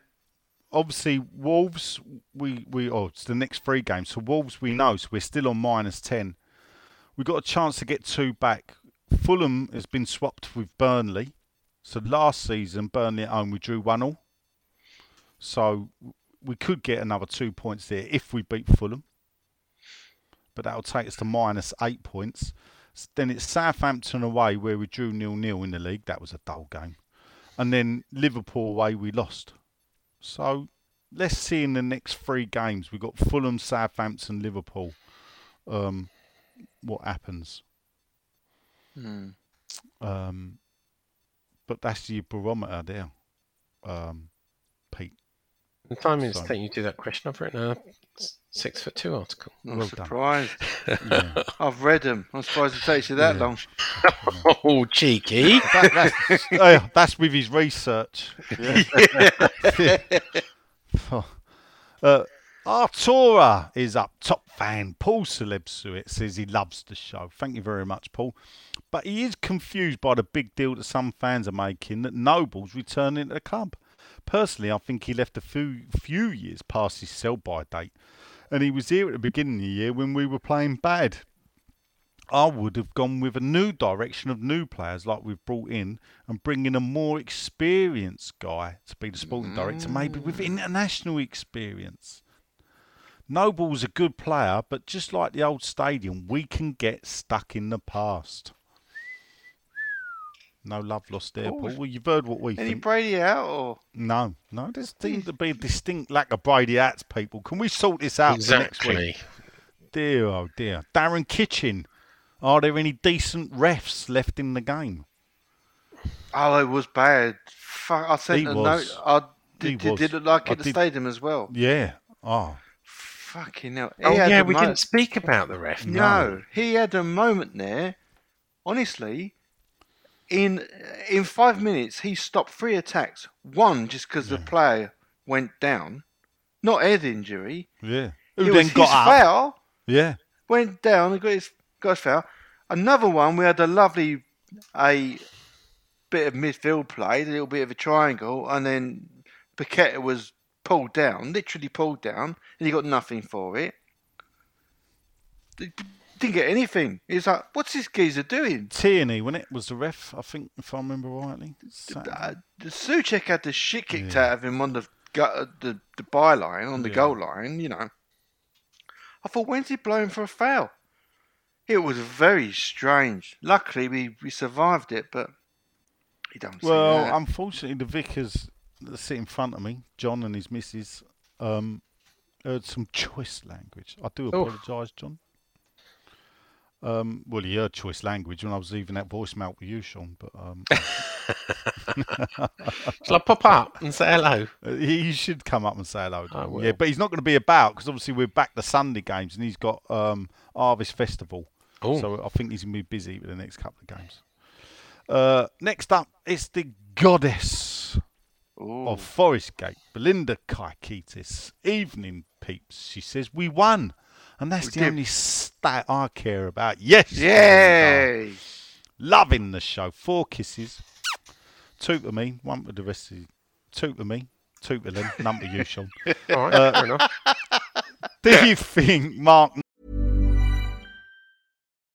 obviously Wolves, we we oh it's the next three games. So Wolves, we know, so we're still on minus ten. We got a chance to get two back. Fulham has been swapped with Burnley. So last season, Burnley at home, we drew one all. So we could get another two points there if we beat Fulham. But that'll take us to minus eight points. Then it's Southampton away where we drew nil nil in the league. That was a dull game. And then Liverpool away we lost. So let's see in the next three games. We've got Fulham, Southampton, Liverpool. Um, what happens? Hmm. Um, but that's your barometer there, um, Pete. The time is So- taking you to that question, I've written a s- six foot two article. Not Well surprised. Yeah. I've read them. I'm surprised it takes you that Yeah. long. <laughs> Oh, cheeky! that, that's, uh, that's with his research. <laughs> uh, Artura is up. Top fan. Paul Celebsuit says he loves the show. Thank you very much, Paul. But he is confused by the big deal that some fans are making that Noble's returning to the club. Personally, I think he left a few, few years past his sell by date. And he was here at the beginning of the year when we were playing bad. I would have gone with a new direction of new players like we've brought in and bring in a more experienced guy to be the sporting director, maybe with mm. international experience. Noble's a good player, but just like the old stadium, we can get stuck in the past. No love lost there, Oh, Paul. Well, you've heard what we Any think. Brady out or No, no, there seems to be a distinct lack of Brady hats, people. Can we sort this out for next week? Exactly. Dear, oh dear. Darren Kitchen, are there any decent refs left in the game? Oh, it was bad. Fuck, I sent He a was. note. I He did, did, was. did it like I at the did- stadium as well. Yeah. Oh, Fucking hell. He Oh yeah, we mo- didn't speak about the ref. No, he had a moment there. Honestly, in in five minutes, he stopped three attacks. One just because the player went down, not head injury. yeah. It Who was then got his up? foul. Yeah. went down and got his got his foul. Another one, we had a lovely a bit of midfield play, a little bit of a triangle, and then Paqueta was pulled down, literally pulled down, and he got nothing for it. He Didn't get anything. He's like, "What's this geezer doing?" Tierney, when it was the ref, I think, if I remember rightly. Saturday. Uh, the Souček had the shit kicked Yeah. out of him on the gu- uh, the the byline on the Yeah. goal line. You know, I thought, when's he blowing for a foul? It was very strange. Luckily, we, we survived it, but you don't Well, that. unfortunately, the vicars that sit in front of me, John and his missus, um, heard some choice language. I do Oh. apologise, John. Um, well, heard choice language when I was leaving that voicemail with you, Sean. But um, <laughs> <laughs> Shall I pop up and say hello? uh, he should come up and say hello. to I him. will. Yeah, but he's not going to be about because obviously we're back to Sunday games and he's got um, Harvest Festival. Oh, So I think he's going to be busy with the next couple of games. Uh, next up, it's the goddess Ooh. of Forest Gate, Belinda Kaikitis. Evening, peeps. She says, We won. And that's We the did. only stat I care about. Yes. Yay! Loving the show. Four kisses. Two to me, one to the rest of you. Two to me, two to them, none to you, Sean. <laughs> all right, uh, fair enough. <laughs> Do you think Mark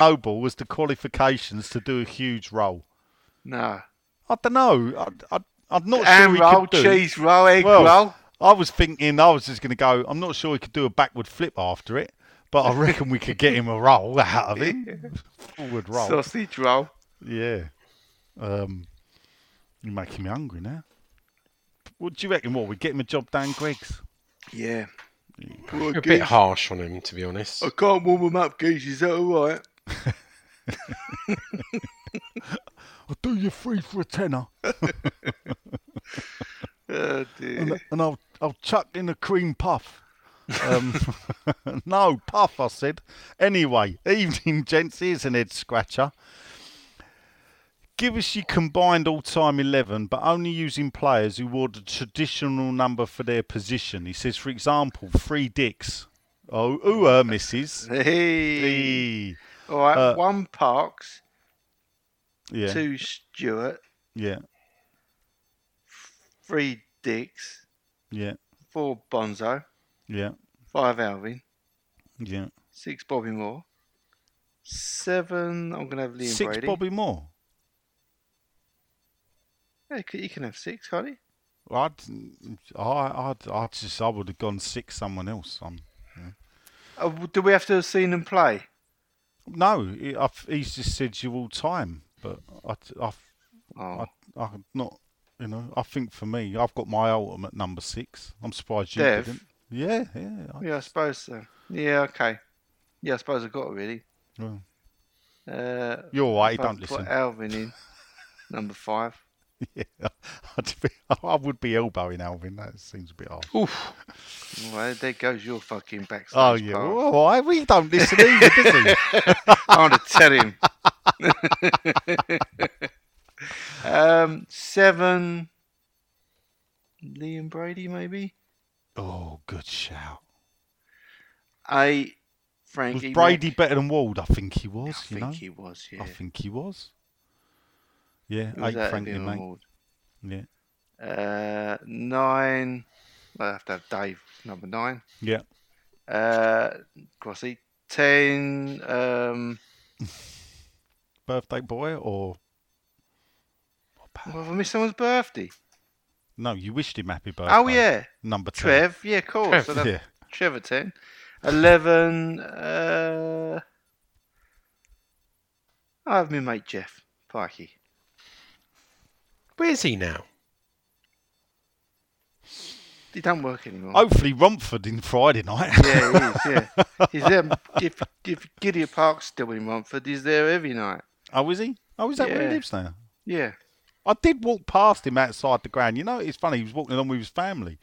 Noble was the qualifications to do a huge role? No. I don't know. I, I, I'm not Ham sure he roll, could do. cheese roll, egg Well, roll. I was thinking I was just going to go. I'm not sure he could do a backward flip after it, but I reckon we could get him a roll <laughs> out of it. <laughs> Forward roll. Sausage roll. Yeah. Um, you're making me hungry now. What do you reckon? What we get him a job down Greggs? Yeah. You're a bit harsh on him, to be honest. I can't warm him up, geese. Is that all right? I'll do you free for a tenner, <laughs> Oh, and, and I'll I'll chuck in a cream puff. Um, <laughs> no puff, I said. Anyway, evening, gents. Here's an head scratcher. Give us your combined all-time eleven, but only using players who wore the traditional number for their position. He says, for example, three Dicks. Oh, who are misses? Hey. Hey. All right. Uh, one Parkes, Yeah. two Stewart, Yeah. three Dicks, Yeah. four Bonzo, Yeah. five Alvin, Yeah. six Bobby Moore, seven. I'm gonna have Liam Six Brady. Bobby Moore. Yeah, you can- have six, can't you? I'd, I, I'd, I just, I would have gone six someone else. Um, Oh, do we have to have seen them play? No, he's just said you all time, but I, I, Oh, I, I, not, you know, I think for me, I've got my ultimate number six. I'm surprised you Dev? didn't. Yeah, yeah. I, yeah, I suppose so. Yeah, okay. Yeah, I suppose I've got it really. well, Uh, you're all right. I Don't put. Alvin in <laughs> number five. <laughs> yeah, <laughs> I'd be, I would be elbowing Alvin. That seems a bit harsh. Oof. Well, there goes your fucking backstage. Oh yeah, pass. well, why? We don't listen either, does he? <laughs> I want to tell him. um, seven. Liam Brady, maybe. Oh, good shout. Eight. Was Brady Mac- better than Ward. I think he was. I think know, he was. Yeah. I think he was. Yeah, Who was eight that, Frankie mate. Ward? Yeah, Uh, nine. I have to have Dave number nine. yeah. Uh, Crossy. Ten. Um, <laughs> Birthday boy or well, have I missed someone's birthday? no? You wished him happy birthday. Oh yeah, number ten. Trev. Yeah, of course. Trev, I'd Yeah. Trevor ten. Eleven. Uh, I have my mate Geoff Pikey. Where's he now? He don't work anymore. Hopefully Romford in Friday night. Yeah, he is. Yeah, <laughs> he's there. If if Gidea Park's still in Romford, he's there every night. oh, is he? Oh, is that where he lives now? Yeah. I did walk past him outside the ground. You know, it's funny. He was walking along with his family,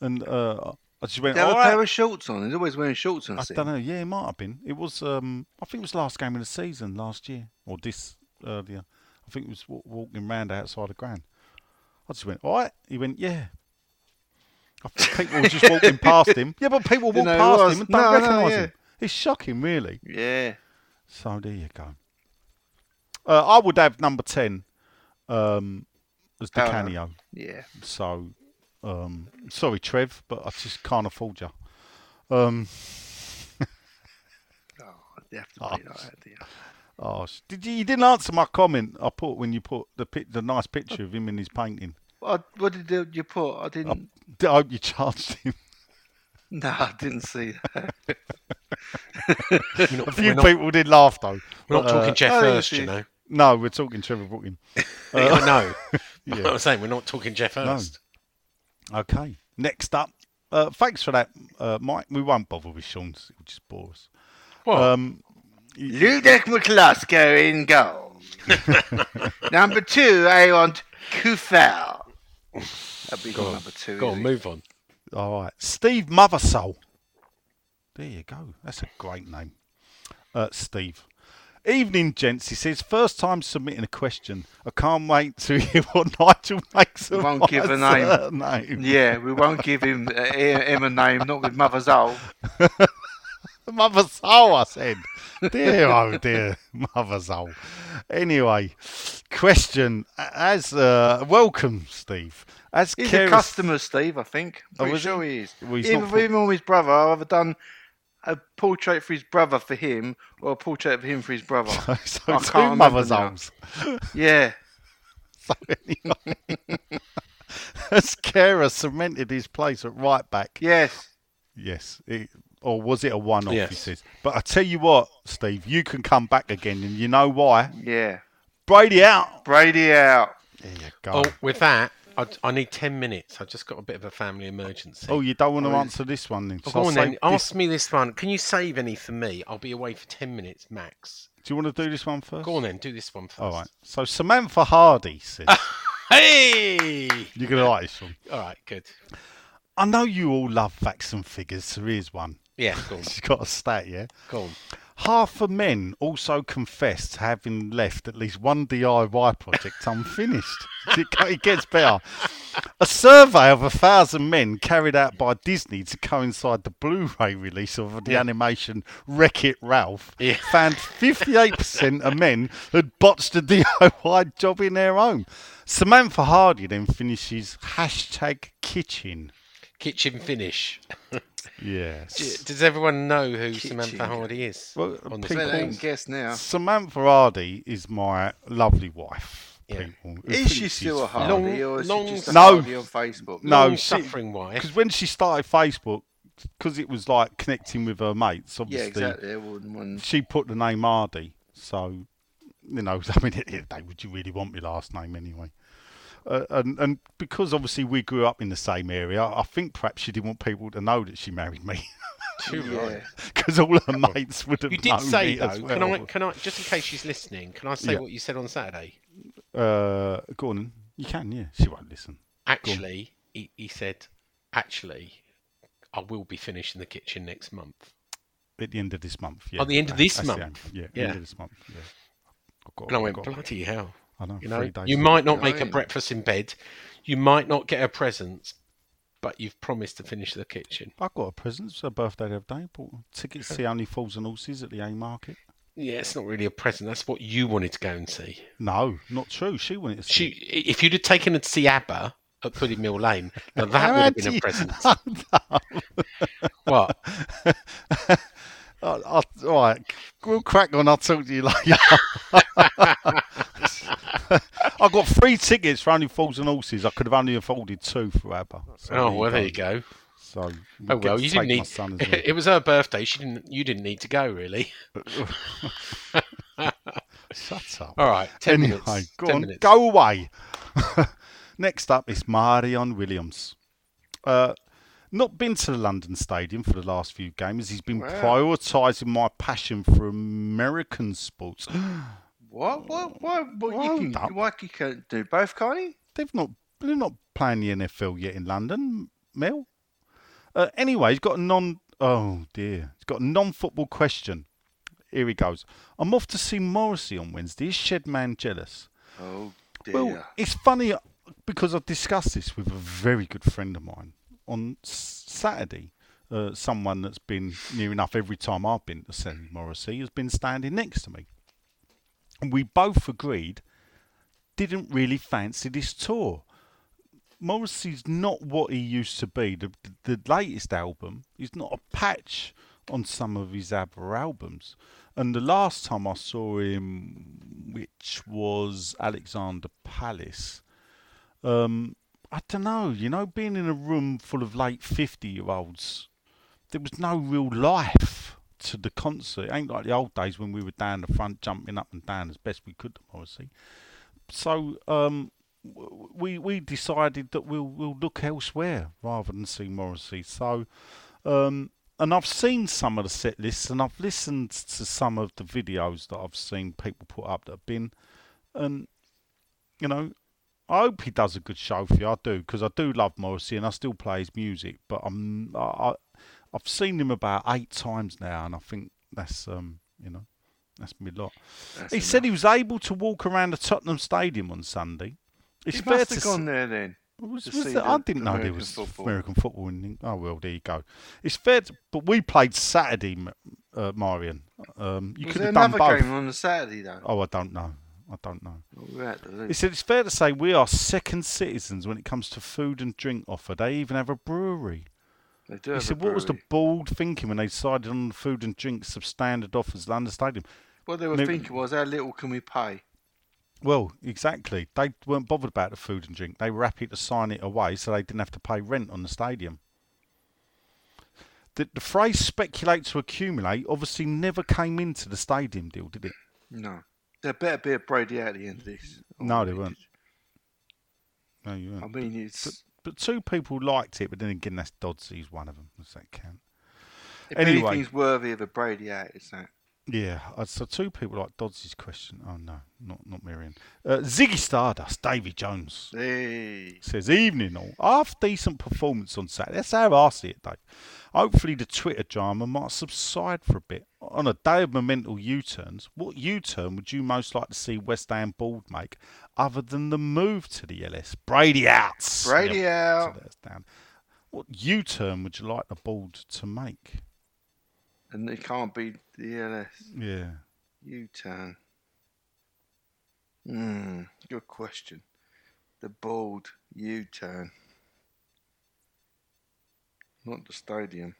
and uh, I just went. They have "All a right." pair of shorts on. He's always wearing shorts on. I scene. don't know. Yeah, it might have been. It was. Um, I think it was the last game of the season last year or this earlier. I think he was wa- walking round outside the ground. I just went. All right. He went. Yeah. People were just walking <laughs> past him. Yeah, but people walk Didn't know who past him and don't No, no, recognise yeah. him. It's shocking, really. Yeah. So there you go. Uh, I would have number ten um, as Di. Canio. Yeah. So, um, sorry, Trev, but I just can't afford you. Um, <laughs> Oh, <laughs> definitely like that. Yeah. oh, did you? You didn't answer my comment I put when you put the pic, the nice picture of him in his painting. What, what did you- you put? I didn't. I hope you charged him. <laughs> No, I didn't see that. <laughs> Not, A few we're not, people did laugh though. we're not but, uh, talking Geoff I think Hurst, you know. No, we're talking Trevor Brooking. <laughs> I know. Yeah. I'm saying we're not talking Geoff Hurst. Okay. Next up, uh, thanks for that, uh, Mike. We won't bother with Sean's. It'll just bore us. What? Um, Ludek Miklosko in goal. <laughs> number two, I want Kufel. That'd be Go on. number two. Go on, move on. All right. Steve Mothersoul. There you go. That's a great name. Uh, Steve. Evening, gents. He says, first time submitting a question. I can't wait to <laughs> hear what Nigel makes of we Won't give a name. surname. Yeah, we won't give him uh, him a name, not with Mother's Owl. <laughs> <laughs> Mother Soul, I said. <laughs> dear, oh dear, Mother Soul. Anyway, question. As uh, welcome, Steve. As He's Keris- a customer, Steve. I think. Oh, Pretty is he? sure he is. Well, he's Either not for put- him or his brother. I've either done a portrait for his brother for him, or a portrait of him for his brother. <laughs> so I two can't Mother remember Yeah. So anyway, has Kehrer cemented his place at right back? Yes. Yes. It, or was it a one-off? He Yes. says. But I tell you what, Steve, you can come back again, and you know why? Yeah. Brady out. Brady out. There you go. Oh, with that, I, I need 10 minutes. I've just got a bit of a family emergency. Oh, you don't want to Oh, answer this one then? So go on then. this- Ask me this one. Can you save any for me? I'll be away for 10 minutes max. Do you want to do this one first? Go on then. Do this one first. All right. So Samantha Hardy says, <laughs> Hey! "You're gonna like this one." All right, good. I know you all love facts and figures. So here's one. Yeah, <laughs> go on. She's got a stat, yeah. Go on. Half of men also confessed having left at least one DIY project <laughs> unfinished. <laughs> it, it gets better. A survey of a thousand men carried out by Disney to coincide the Blu-ray release of the Yeah. animation Wreck-It Ralph Yeah. found 58% of men had botched a DIY job in their home. Samantha Hardy then finishes hashtag kitchen. Kitchen finish. Yes. <laughs> Does everyone know who Kitchen. Samantha Hardy is? Well, on the people- Well, can guess now. Samantha Hardy is my lovely wife. Yeah. People. who Is think she still a. Hardy, Long- or is long- she just a No. Hardy on Facebook? No, Long she- suffering wife. Because when she started Facebook, because it was like connecting with her mates, Yeah, obviously, exactly. I wouldn't she put the name Hardy. So, you know, <laughs> I mean, at the end of the day, would you really want my last name anyway? Uh, and, and because obviously we grew up in the same area, I think perhaps she didn't want people to know that she married me. <laughs> Too right. Yeah. Because all her mates would have You did known say me though. well. Can I? Can I? Just in case she's listening, can I say Yeah. what you said on Saturday? Uh, go on. You can, yeah. She won't listen. Actually, he, he said, actually, I will be finishing the kitchen next month. At the end of this month, yeah. Oh, the end of this That's month? aim. Yeah, Yeah. end of this month, yeah. I've got, And I went, bloody hell. I know, You know, you might not make a breakfast in bed. You might not get a present, but you've promised to finish the kitchen. I got a present. It's her birthday the other day. Bought tickets to see Only Fools and Horses at the Haymarket. Yeah, it's not really a present. That's what you wanted to go and see. No, not true. She wanted to see. She, if you'd have taken her to see ABBA at Pudding Mill Lane, <laughs> now that would have been a you- present. No. What? <laughs> I, I, all right, we'll crack on. I'll talk to you later. <laughs> I've got three tickets for Only Fools and Horses. I could have only afforded two for ABBA. So Oh well, there you go. So Oh well, you didn't need. <laughs> well. It was her birthday. She didn't. You didn't need to go really. <laughs> Shut up. All right, ten anyway, minutes. go ten on, minutes. go away. Next up is Marion Williams. Uh, not been to the London Stadium for the last few games. He's been Wow. prioritising my passion for American sports. <gasps> What? What? What? what Well you can, why you can do both, can't you? They've not they're not playing the NFL yet in London, Mel. Uh, anyway, he's got a non oh dear. He's got a non football question. Here he goes. I'm off to see Morrissey on Wednesday. Is Shedman jealous? Oh dear. Well, it's funny because I've discussed this with a very good friend of mine on Saturday. Uh, someone that's been near enough every time I've been to see Morrissey has been standing next to me. And we both agreed didn't really fancy this tour. Morrissey's not what he used to be. The, the latest album is not a patch on some of his ABBA albums. And the last time I saw him, which was Alexander Palace, um, I don't know, you know, being in a room full of late 50 year olds, there was no real life to the concert. It ain't like the old days when we were down the front jumping up and down as best we could Morrissey. So um, we we decided that we'll we'll look elsewhere rather than see Morrissey. So um, and I've seen some of the set lists and I've listened to some of the videos that I've seen people put up that have been and you know I hope he does a good show for you. I do because I do love Morrissey and I still play his music. But I'm I, I've seen him about eight times now, and I think that's um you know that's me lot. That's he enough. said he was able to walk around the Tottenham Stadium on Sunday. It's He fair must to have s- gone there then. was, was there- I didn't know there was football. American football. In, oh well, there you go. It's fair, to, but we played Saturday, uh, Marion. Um, you Was could there have done another both. game on the Saturday though? Oh, I don't know. I don't know. Had. He said it's fair to say we are second citizens when it comes to food and drink offer. They even have a brewery. They do He said, what was the bold thinking when they decided on the food and drinks of standard offers at London Stadium? What they were No- thinking was, how little can we pay? Well, exactly. They weren't bothered about the food and drink. They were happy to sign it away so they didn't have to pay rent on the stadium. The, the phrase speculate to accumulate obviously never came into the stadium deal, did it? No. There better be a Brady out at the end of this. No, there weren't. No, you weren't. I mean, it's But two people liked it, but then again, that's Dodsy's one of them. Does that count? if anyway. anything's worthy of a Brady out, is that. Yeah, uh, so two people like Dodsy's question. Oh no, not not Miriam. Uh, Ziggy Stardust, Davy Jones Hey, says evening all. Half decent performance on Saturday. That's how I see it, Dave. Hopefully the Twitter drama might subside for a bit. On a day of momental U-turns, what U-turn would you most like to see West Ham board make, other than the move to the LS? Brady out. Brady so out. that's down. What U-turn would you like the board to make? And it can't be the LS Yeah. U-turn. Hmm, good question. The bold U-turn, not the stadium.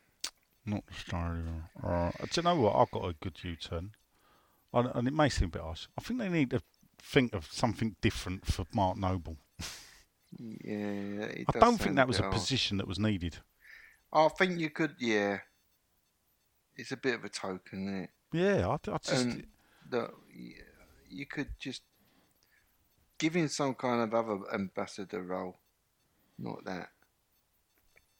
Not the stadium. Uh, do you know what? I've got a good U-turn, and, and it may seem a bit harsh. I think they need to think of something different for Mark Noble. Yeah, it I don't think that was a harsh. position that was needed. I think you could, yeah. It's a bit of a token, isn't it? Yeah, I, I just and y- you could just give him some kind of other ambassador role, not that.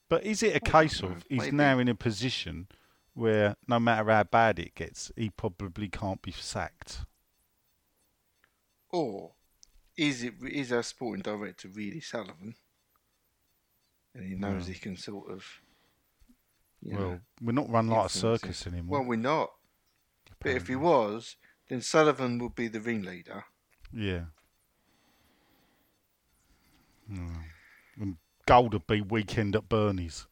But is it a case know, of he's maybe. now in a position where no matter how bad it gets, he probably can't be sacked? Or is it is our sporting director really Sullivan? And he knows he can sort of. You know, Well, we're not run like a circus anymore. Well, we're not. But if he was, then Sullivan would be the ringleader. yeah. Mm. And gold would be weekend at Bernie's.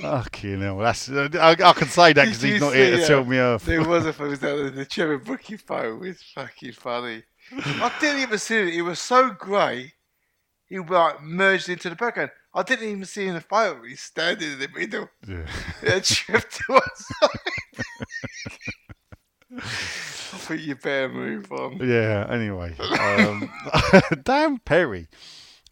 Fucking hell, that's I, I can say that because he's not here to that? tell me off. There was a <laughs> photo there, the Trevor Brookie photo. It's fucking funny. <laughs> I didn't even see it. It was so grey. He like merged into the background. I didn't even see him in the photo. He's standing in the middle. Yeah. Yeah, tripped to one <laughs> side. I think you better move on. Yeah. Anyway, um, <laughs> Dan Perry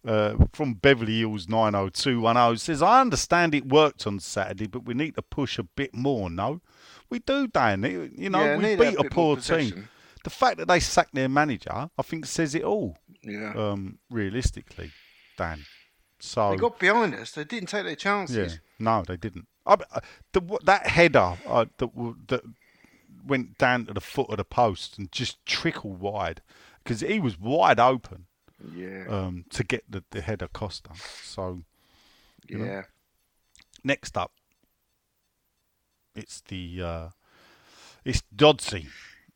uh, from Beverly Hills 90210 says, "I understand it worked on Saturday, but we need to push a bit more. No, we do, Dan. You know, Yeah, we beat a poor team. The fact that they sacked their manager, I think, says it all. Yeah. Um, realistically, Dan. So they got behind us. They didn't take their chances. yeah, no, they didn't. I, the, that header uh, that that went down to the foot of the post and just trickled wide because he was wide open Yeah. um, to get the, the header Costa. So know. yeah. next up, it's the uh, it's Dodsey.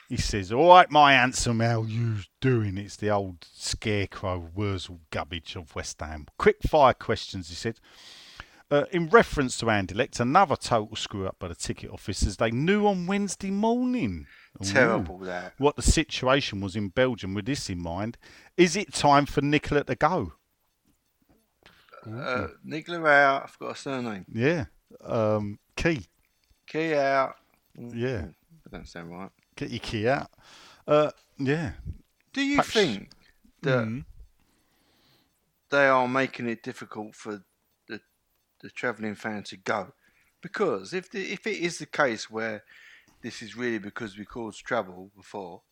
He says, "All right, my handsome, how you doing?" It's the old scarecrow Worzel Gummidge of West Ham. Quick fire questions. He said. Uh, in reference to Anderlecht, another total screw up by the ticket officers. They knew on Wednesday morning Ooh, Terrible that. what the situation was in Belgium. With this in mind, is it time for Nicola to go? Uh, Nicola out. I've got a surname. Yeah, um, key. Key out. Yeah, That don't sound right. Get your key out. Uh, yeah, Do you Perhaps- think that Mm. they are making it difficult for the the travelling fan to go? Because if the, if it is the case where this is really because we caused trouble before,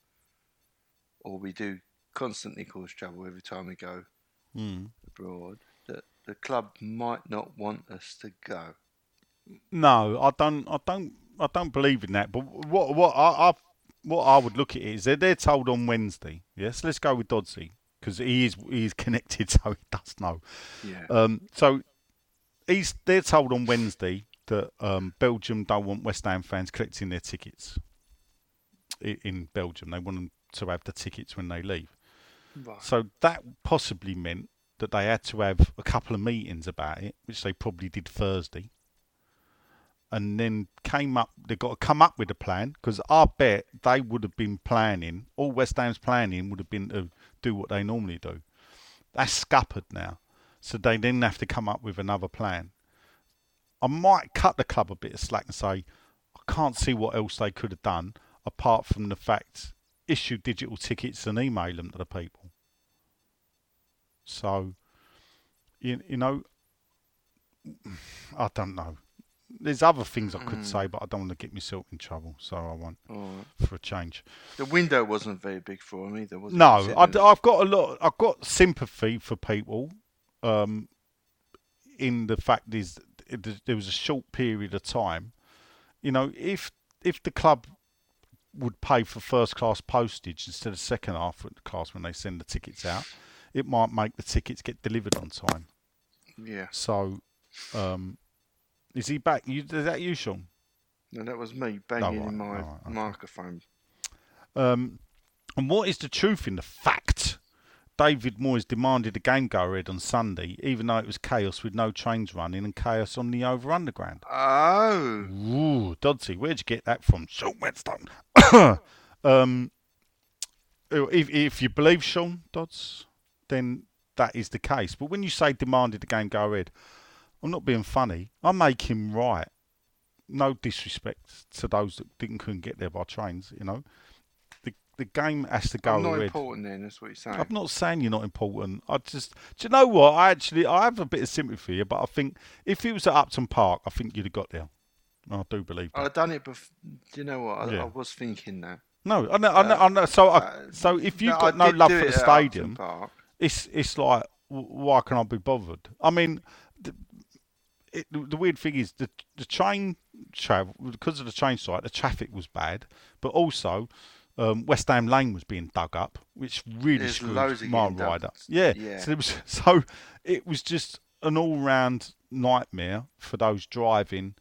or we do constantly cause trouble every time we go Mm. abroad, that the club might not want us to go. No, I don't. I don't. I don't believe in that. But what what I, I what I would look at is they're, they're told on Wednesday. Yes, let's go with Dodsey because he is he is <laughs> connected, so he does know. Yeah. Um, so he's they're told on Wednesday that um, Belgium don't want West Ham fans collecting their tickets i- in Belgium. They want them to have the tickets when they leave. right. So that possibly meant that they had to have a couple of meetings about it, which they probably did Thursday. And then came up, they got to come up with a plan because I bet they would have been planning, all West Ham's planning would have been to do what they normally do. That's scuppered now. So they then have to come up with another plan. I might cut the club a bit of slack and say, I can't see what else they could have done apart from the fact issue digital tickets and email them to the people. So, you, you know, <sighs> I don't know. There's other things I could say, but I don't want to get myself in trouble, so I won't right. for a change. The window wasn't very big for him either, was it? No, Sitting I, have got a lot. I've got sympathy for people. Um, in the fact is, there was a short period of time. You know, if if the club would pay for first class postage instead of second half class when they send the tickets out, it might make the tickets get delivered on time. Yeah. So, um, is he back? You, is that you, Sean? No, that was me banging right, in my right, okay. microphone. Um, and what is the truth in the fact? David Moyes demanded a game go ahead on Sunday, even though it was chaos with no trains running and chaos on the over underground. Oh, Ooh, Dodsey, where'd you get that from? Sean Whetstone. <coughs> um, if, if you believe Sean Dodds, then that is the case. But when you say demanded the game go ahead, I'm not being funny. I make him right. No disrespect to those that didn't couldn't get there by trains. You know, the the game has to go I'm not important then. That's what you're saying. I'm not saying you're not important. I just, do you know what? I actually, I have a bit of sympathy for you, but I think if it was at Upton Park, I think you'd have got there. I do believe that. I've done it before. Do you know what? I, Yeah. I was thinking that. no, I know, I know, I know. So, I, Uh, so if you've No, got no love for the stadium, it's it's like, why can I be bothered? I mean, it, the weird thing is the the train travel because of the train strike. The traffic was bad, but also um, West Ham Lane was being dug up, which really There's screwed my rider. Yeah. Yeah. So it was <laughs> so it was just an all-round nightmare for those driving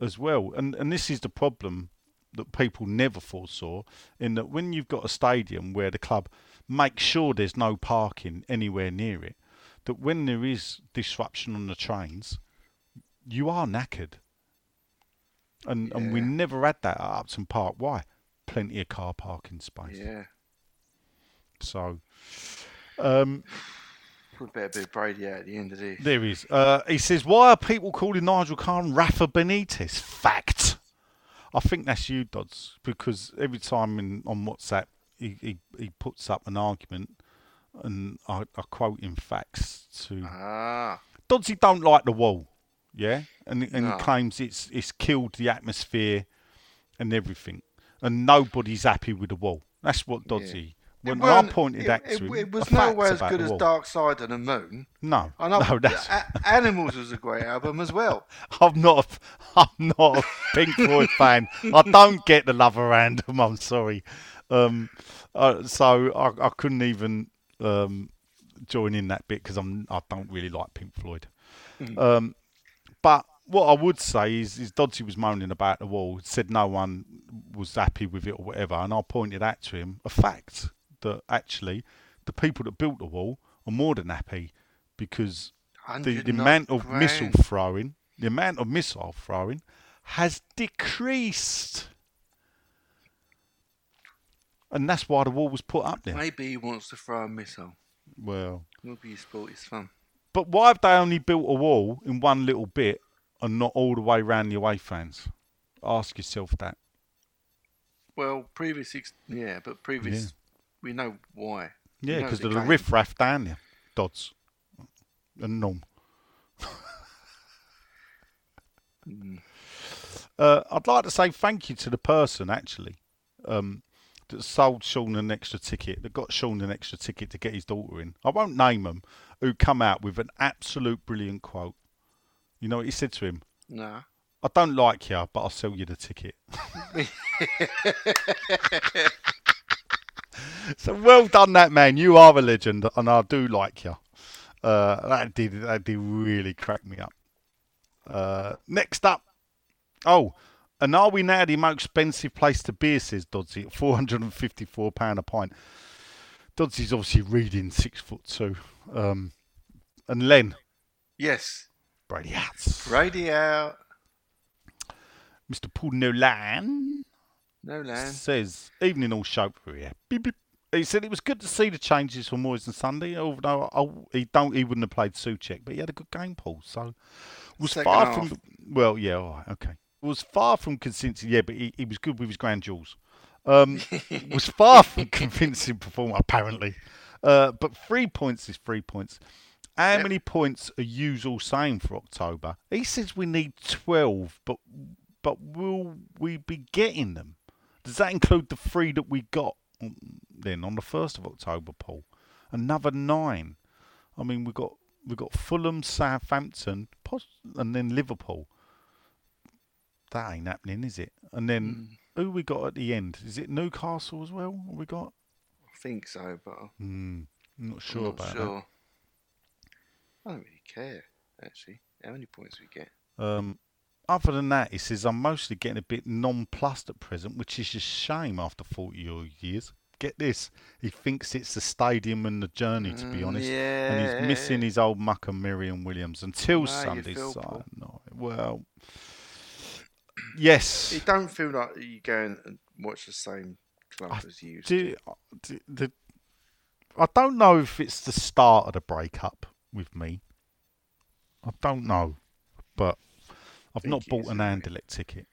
as well. And and this is the problem that people never foresaw in that when you've got a stadium where the club makes sure there's no parking anywhere near it, that when there is disruption on the trains, you are knackered. And and we never had that at Upton Park. Why? Plenty of car parking space. Yeah. So um We better be Brady out at the end of this. There is. Uh, he says, "Why are people calling Nigel Khan Rafa Benitez?" Fact. I think that's you, Dodds, because every time in, on WhatsApp he, he, he puts up an argument, and I, I quote him facts to Ah. Dodds. He don't like the wall, yeah, and and No. he claims it's it's killed the atmosphere and everything, and nobody's happy with the wall. That's what Doddsy. When It I weren't- pointed it, that it, him, it was nowhere as good as. Dark Side of the Moon. No, I know. <laughs> no, that's A- Animals was a great album as well. <laughs> I'm not. A, <laughs> I'm not a Pink Floyd fan. I don't get the love around them. I'm sorry. Um, uh, so I, I couldn't even um, join in that bit because I'm. I don't really like Pink Floyd. Um, but what I would say is, is Dodgy was moaning about the wall. Said no one was happy with it or whatever, and I pointed out to him a fact that actually the people that built the wall are more than happy because the, the amount of missile throwing, the amount of missile throwing has decreased. And that's why the wall was put up there. Maybe he wants to throw a missile. Well, Maybe his sport is fun. But why have they only built a wall in one little bit and not all the way round the away fans? Ask yourself that. Well, previous, ex- yeah, but previous, Yeah. we know why. Yeah, because the of the game. riff raff down there, Dodds and Norm. <laughs> Mm. Uh, I'd like to say thank you to the person actually um, that sold Sean an extra ticket, that got Sean an extra ticket to get his daughter in. I won't name them, who come out with an absolute brilliant quote. You know what he said to him? Nah. I don't like you, but I'll sell you the ticket. <laughs> so well done, that man. You are a legend, and I do like you. Uh, that did that did really crack me up. Uh, next up, oh, and are we now the most expensive place to beer? Says Dodsey at four hundred and fifty-four pound a pint. Dodsey's obviously reading six foot two. Um, and Len Yes. Brady Hats, Brady out. Mr. Paul Nolan. No land. says evening all show for you. Beep, beep. He said it was good to see the changes from Moyes and Sunday, although I, he don't he wouldn't have played Souček, but he had a good game, Paul. So was Second far half. from well, yeah, all right, okay. Was far from convincing, yeah, but he, he was good with his grand jewels. Um, <laughs> was far from <laughs> convincing performer apparently, uh, but three points is three points. How Yep. many points are you all saying for October? He says we need twelve, but but will we be getting them? Does that include the three that we got then on the first of October, Paul? Another nine. I mean, we got we got Fulham, Southampton, and then Liverpool. That ain't happening, is it? And then who we got at the end? Is it Newcastle as well? We got? I think so, but Hmm, I'm I'm not sure about sure. I don't really care, actually, how many points we get. Um, other than that, he says I'm mostly getting a bit nonplussed at present, which is a shame after 40 odd years. Get this, he thinks it's the stadium and the journey, to be Mm, honest. and he's missing his old mucker Miriam Williams until Sunday's side. No, well, yes. It don't feel like you go and watch the same club I as you Do, uh, do- the, I don't know if it's the start of the breakup with me. I don't know, but I've not bought an isn't ticket.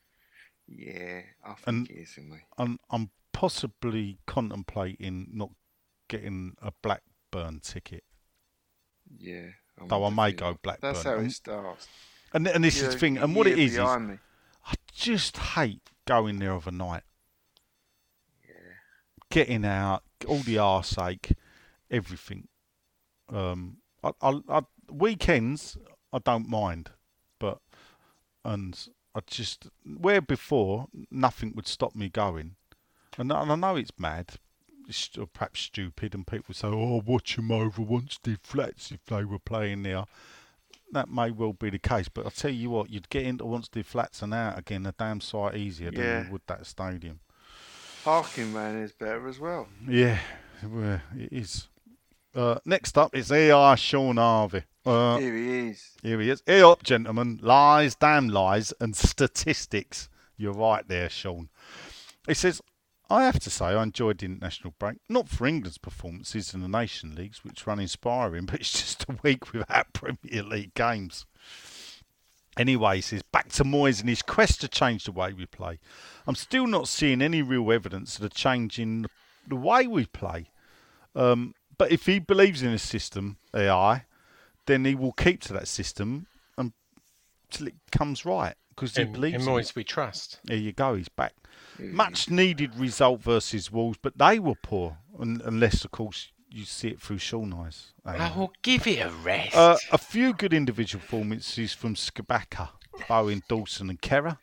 Yeah, I think And- it is, it? I'm, I'm possibly contemplating not getting a Blackburn ticket. Yeah. I'm Though I may go. Blackburn. That's how it starts. And and this is You're the thing. And what it is is just hate going there overnight. Yeah. Getting out, all the arse ache, everything. Um, I, I, I, weekends I don't mind, but and I just where before nothing would stop me going, and, I- and I know it's mad, it's perhaps stupid, and people say, "Oh, watch them over Wanstead Flats if they were playing there." That may well be the case, but I tell you what, you'd get into Wanstead Flats and out again a damn sight easier than Yeah. you would that stadium. Parking man is better as well. Yeah, well, it is. Uh, next up is AI Sean Harvey. Uh, Here he is. here he is. Hey up, gentlemen. Lies, damn lies, and statistics. You're right there, Sean. He says, I have to say I enjoyed the international break. Not for England's performances in the Nation Leagues, which run inspiring, <laughs> but it's just a week without Premier League games. Anyway, he says, back to Moyes and his quest to change the way we play. I'm still not seeing any real evidence of the change in the way we play. Um, but if he believes in a system, AI, then he will keep to that system until it comes right because he In, believes in in. Moyes we trust. There you go, he's back. Much needed result versus Wolves, but they were poor, un- unless, of course, you see it through Sean eyes. AI. Oh, give it a rest. Uh, a few good individual performances from Scamacca, Bowen, Dawson, and Kehrer.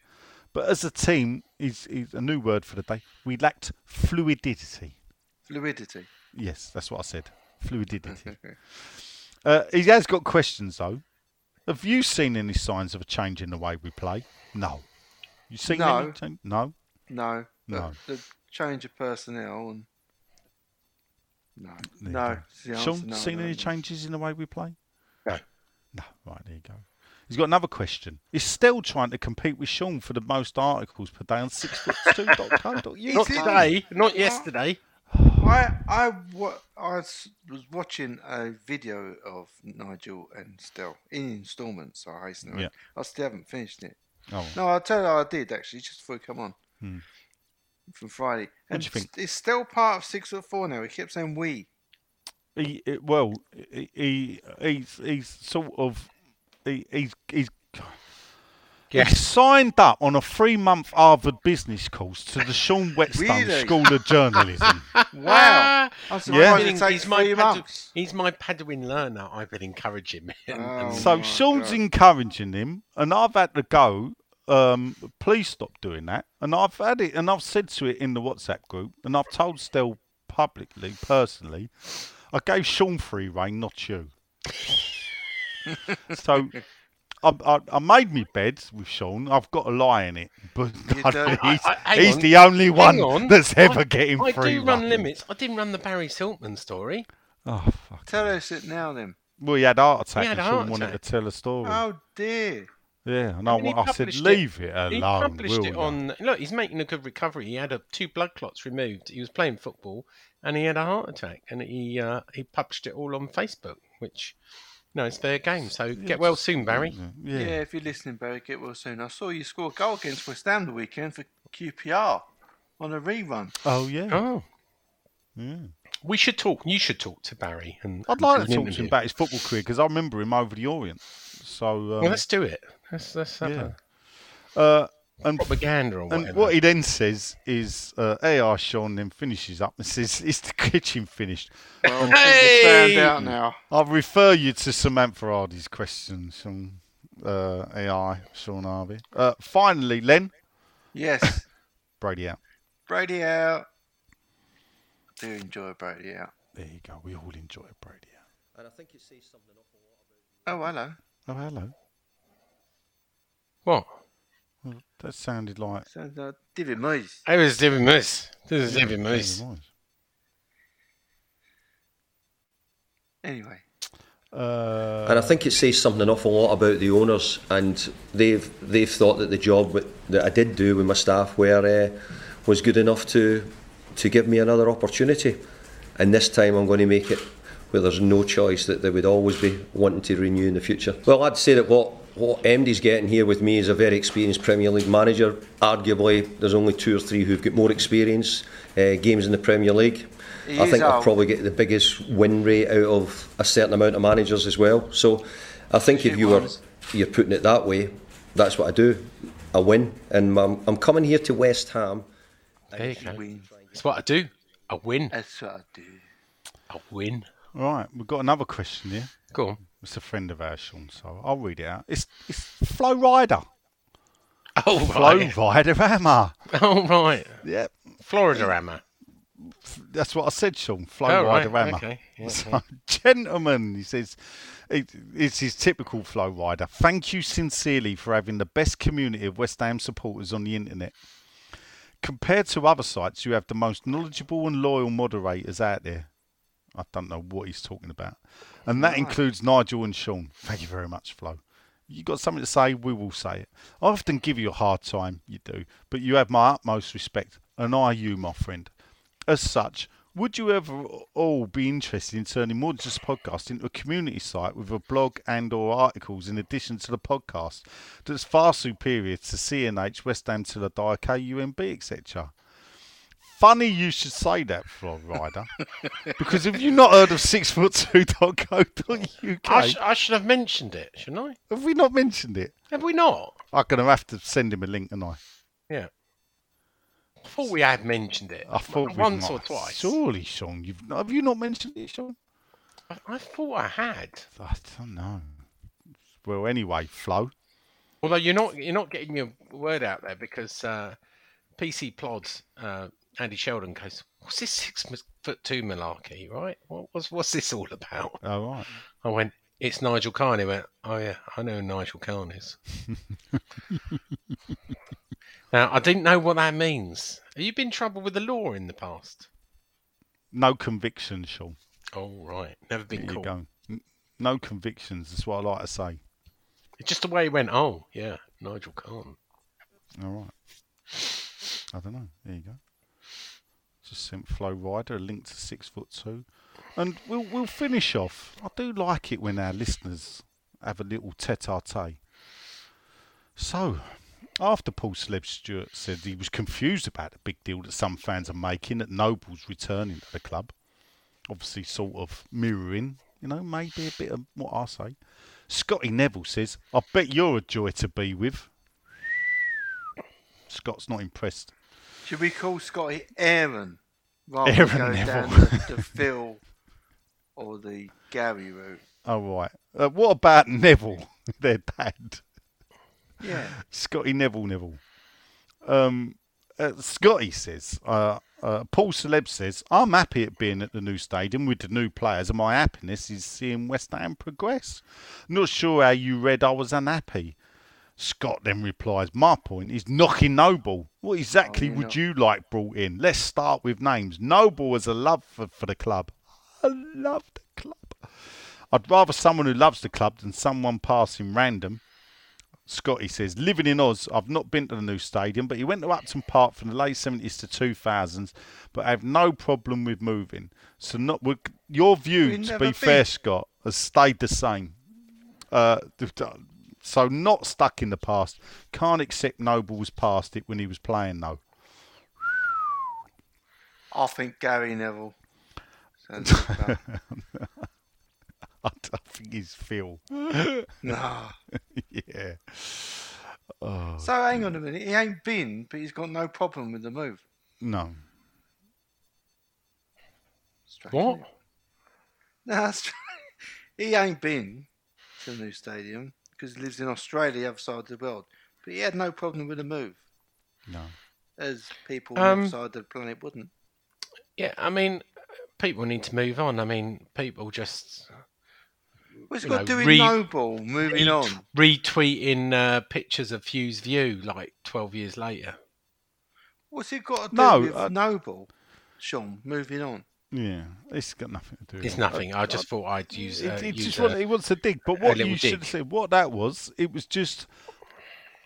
But as a team, is is a new word for the day. We lacked fluidity. Fluidity. Yes, that's what I said. Fluidity. <laughs> uh, he has got questions though. Have you seen any signs of a change in the way we play? No. You seen No. any change? No. No. but No. The change of personnel and no. There no. go. is the Sean, answer. No, seen no, any no. changes in the way we play? No. No. Right, there you go. He's got another question. He's still trying to compete with Sean for the most articles per day on sixfoot2.co.uk. not today, not yesterday. I I wa- I was watching a video of Nigel and Stell in instalments. I hasten to Yeah. I still haven't finished it. Oh, No, I'll tell you, I did actually just before you come on Hmm. from Friday. What And do you think? It's still part of six foot four now. He kept saying we. he- well, he, he he's he's sort of he, he's he's Yeah. He signed up on a three month Harvard business course to the Sean <laughs> Whetstone Really? School of Journalism. <laughs> Wow. I'm surprised Yeah. it takes he's my three Padu- months. he's my Padawan learner. I've been encouraging him. Oh. <laughs> so my Sean's God. encouraging him, and I've had to go. Um, please stop doing that. And I've had it, and I've said to it in the WhatsApp group, and I've told Stel publicly, personally, I gave Sean free reign, not you. so. I, I, I made me bed with Sean. I've got a lie in it, but You <laughs> he's, I- I- he's on, the only hang one on. that's ever I- getting I free do run reign. limits. I didn't run the Barry Silkman story. Oh fuck! Tell us it now then. Well, he had a heart attack, He had and a Sean heart wanted attack. to tell a story. Oh dear. yeah, and I, And he I said, published it- leave it, He alone. published will it ya?" on. Look, he's making a good recovery. He had a, two blood clots removed. He was playing football, and he had a heart attack. And he uh, he published it all on Facebook, which no, it's their game. So get well soon, Barry. Yeah. Yeah. if you're listening, Barry, get well soon. I saw you score a goal against West Ham the weekend for QPR on a rerun. Oh yeah. Oh, yeah. we should talk. You should talk to Barry. And I'd like to talk an to him about his football career because I remember him over the Orient. So um, Well, let's do it. Let's let's have Yeah. a uh, and propaganda or whatever. and what he then says is, uh, "Hey, Sean," then finishes up <laughs> and says, "Is the kitchen finished?" Well, <laughs> Hey! found out now. I'll refer you to Samantha Hardy's questions from uh, AI Sean Harvey. Uh, finally, Len Yes, <laughs> Brady out. Brady out. I do enjoy Brady out. There you go. We all enjoy Brady out. And I think it says something awful lot about Oh, hello. Oh, hello. what? Well, that sounded like. Sounds like David Moyes. It was David Moose. This is David Moose. Never mind. Anyway, Uh, And I think it says something an awful lot about the owners, and they've they've thought that the job that I did do with my staff were uh, was good enough to to give me another opportunity, and this time I'm going to make it where there's no choice that they would always be wanting to renew in the future. Well, I'd say that what what MD's getting here with me is a very experienced Premier League manager. Arguably, there's only two or three who've got more experience uh, games in the Premier League. He I think I'll probably get the biggest win rate out of a certain amount of managers as well. So I think if you were you're putting it that way, that's what I do. I win, and I'm, I'm coming here to West Ham. There you you go. win. That's what I do. I win. That's what I do. I win. right, we've got another question here. Go on. It's a friend of ours, Sean, so I'll read it out. It's, it's Flow Rider. Oh Flow right. Rider Hammer. <laughs> Oh right. Yep, Florida Hammer. that's what I said, Sean. Flow Oh, Rider right. Hammer. Okay. Yeah, <laughs> So, yeah. gentlemen, he says, it, it's his typical flow rider. Thank you sincerely for having the best community of West Ham supporters on the internet. Compared to other sites, you have the most knowledgeable and loyal moderators out there. I don't know what he's talking about. And that Right. includes Nigel and Sean. Thank you very much, Flo. You got something to say, we will say it. I often give you a hard time, you do, but you have my utmost respect, and I you, my friend. As such, would you ever all be interested in turning more than just a podcast into a community site with a blog and or articles in addition to the podcast that's far superior to CNH, West Ham till I die, KUMB, etc.? Funny you should say that, Flo Rider, because have you not heard of sixfoot2.co.uk? I, sh- I should have mentioned it, shouldn't I? Have we not mentioned it? Have we not? I'm going to have to send him a link, and I. Yeah. I thought we had mentioned it. I thought once or twice. Surely, Sean, you've have you not mentioned it, Sean? I, I thought I had. I don't know. Well, anyway, Flo. Although you're not you're not getting your word out there because uh, PC Plods uh, Andy Sheldon goes, "What's this six foot two malarkey? Right? What, what's what's this all about?" All right. I went, "It's Nigel Khan." He went, "Oh yeah, I know who Nigel Khan is." <laughs> now I didn't know what that means. Have you been trouble with the law in the past? No convictions, Sean. Oh right, never There been you caught. go. No convictions. That's what I like to say. It's just the way he went. Oh yeah, Nigel Khan. All right. I don't know. There you go. Sent Flo Rider a link to six foot two, and we'll we'll finish off. I do like it when our listeners have a little tete-a-tete. So, after Paul Celeb Stewart said he was confused about the big deal that some fans are making that Noble's returning to the club, obviously sort of mirroring, you know, maybe a bit of what I say. Scotty Neville says, "I bet you're a joy to be with." Scott's not impressed. Should we call Scotty Aaron rather Aaron than go Neville. down the, the Phil or the Gary route? Oh right. Uh, what about Neville, <laughs> their dad? Yeah. Scotty Neville Neville. Um, uh, Scotty says, uh, uh, Paul Celeb says, I'm happy at being at the new stadium with the new players, and my happiness is seeing West Ham progress. Not sure how you read I was unhappy. Scott then replies, My point is knocking Noble. What exactly you're would not- you like brought in? Let's start with names. Noble has a love for, for the club. I love the club. I'd rather someone who loves the club than someone passing random. Scotty says, living in Oz, I've not been to the new stadium, but he went to Upton Park from the late 70s to 2000s, but I have no problem with moving. So not your view, to be fair. Scott, has stayed the same. Uh, so not stuck in the past. Can't accept Noble's past it when he was playing, though. I think Gary Neville. Sounds <laughs> like that. I don't think he's Phil. <laughs> no. <laughs> yeah. Oh, so hang on a minute. He ain't been, but he's got no problem with the move. No. Strange, What? isn't it? No, that's he ain't been to the new stadium because he lives in Australia, the other side of the world. But he had no problem with the move, No. as people on the Um, other side of the planet wouldn't. Yeah, I mean, people need to move on. I mean, people just What's it you got to do with re- Noble moving on? retweeting uh, pictures of Hugh's View like 12 years later. What's it got to do No, with uh, Noble, Sean, moving on? Yeah. It's got nothing to do with It's it. nothing. I just thought I'd use. It, Uh, it just want, he wants to dig. But what you should dig. said, what that was, it was just.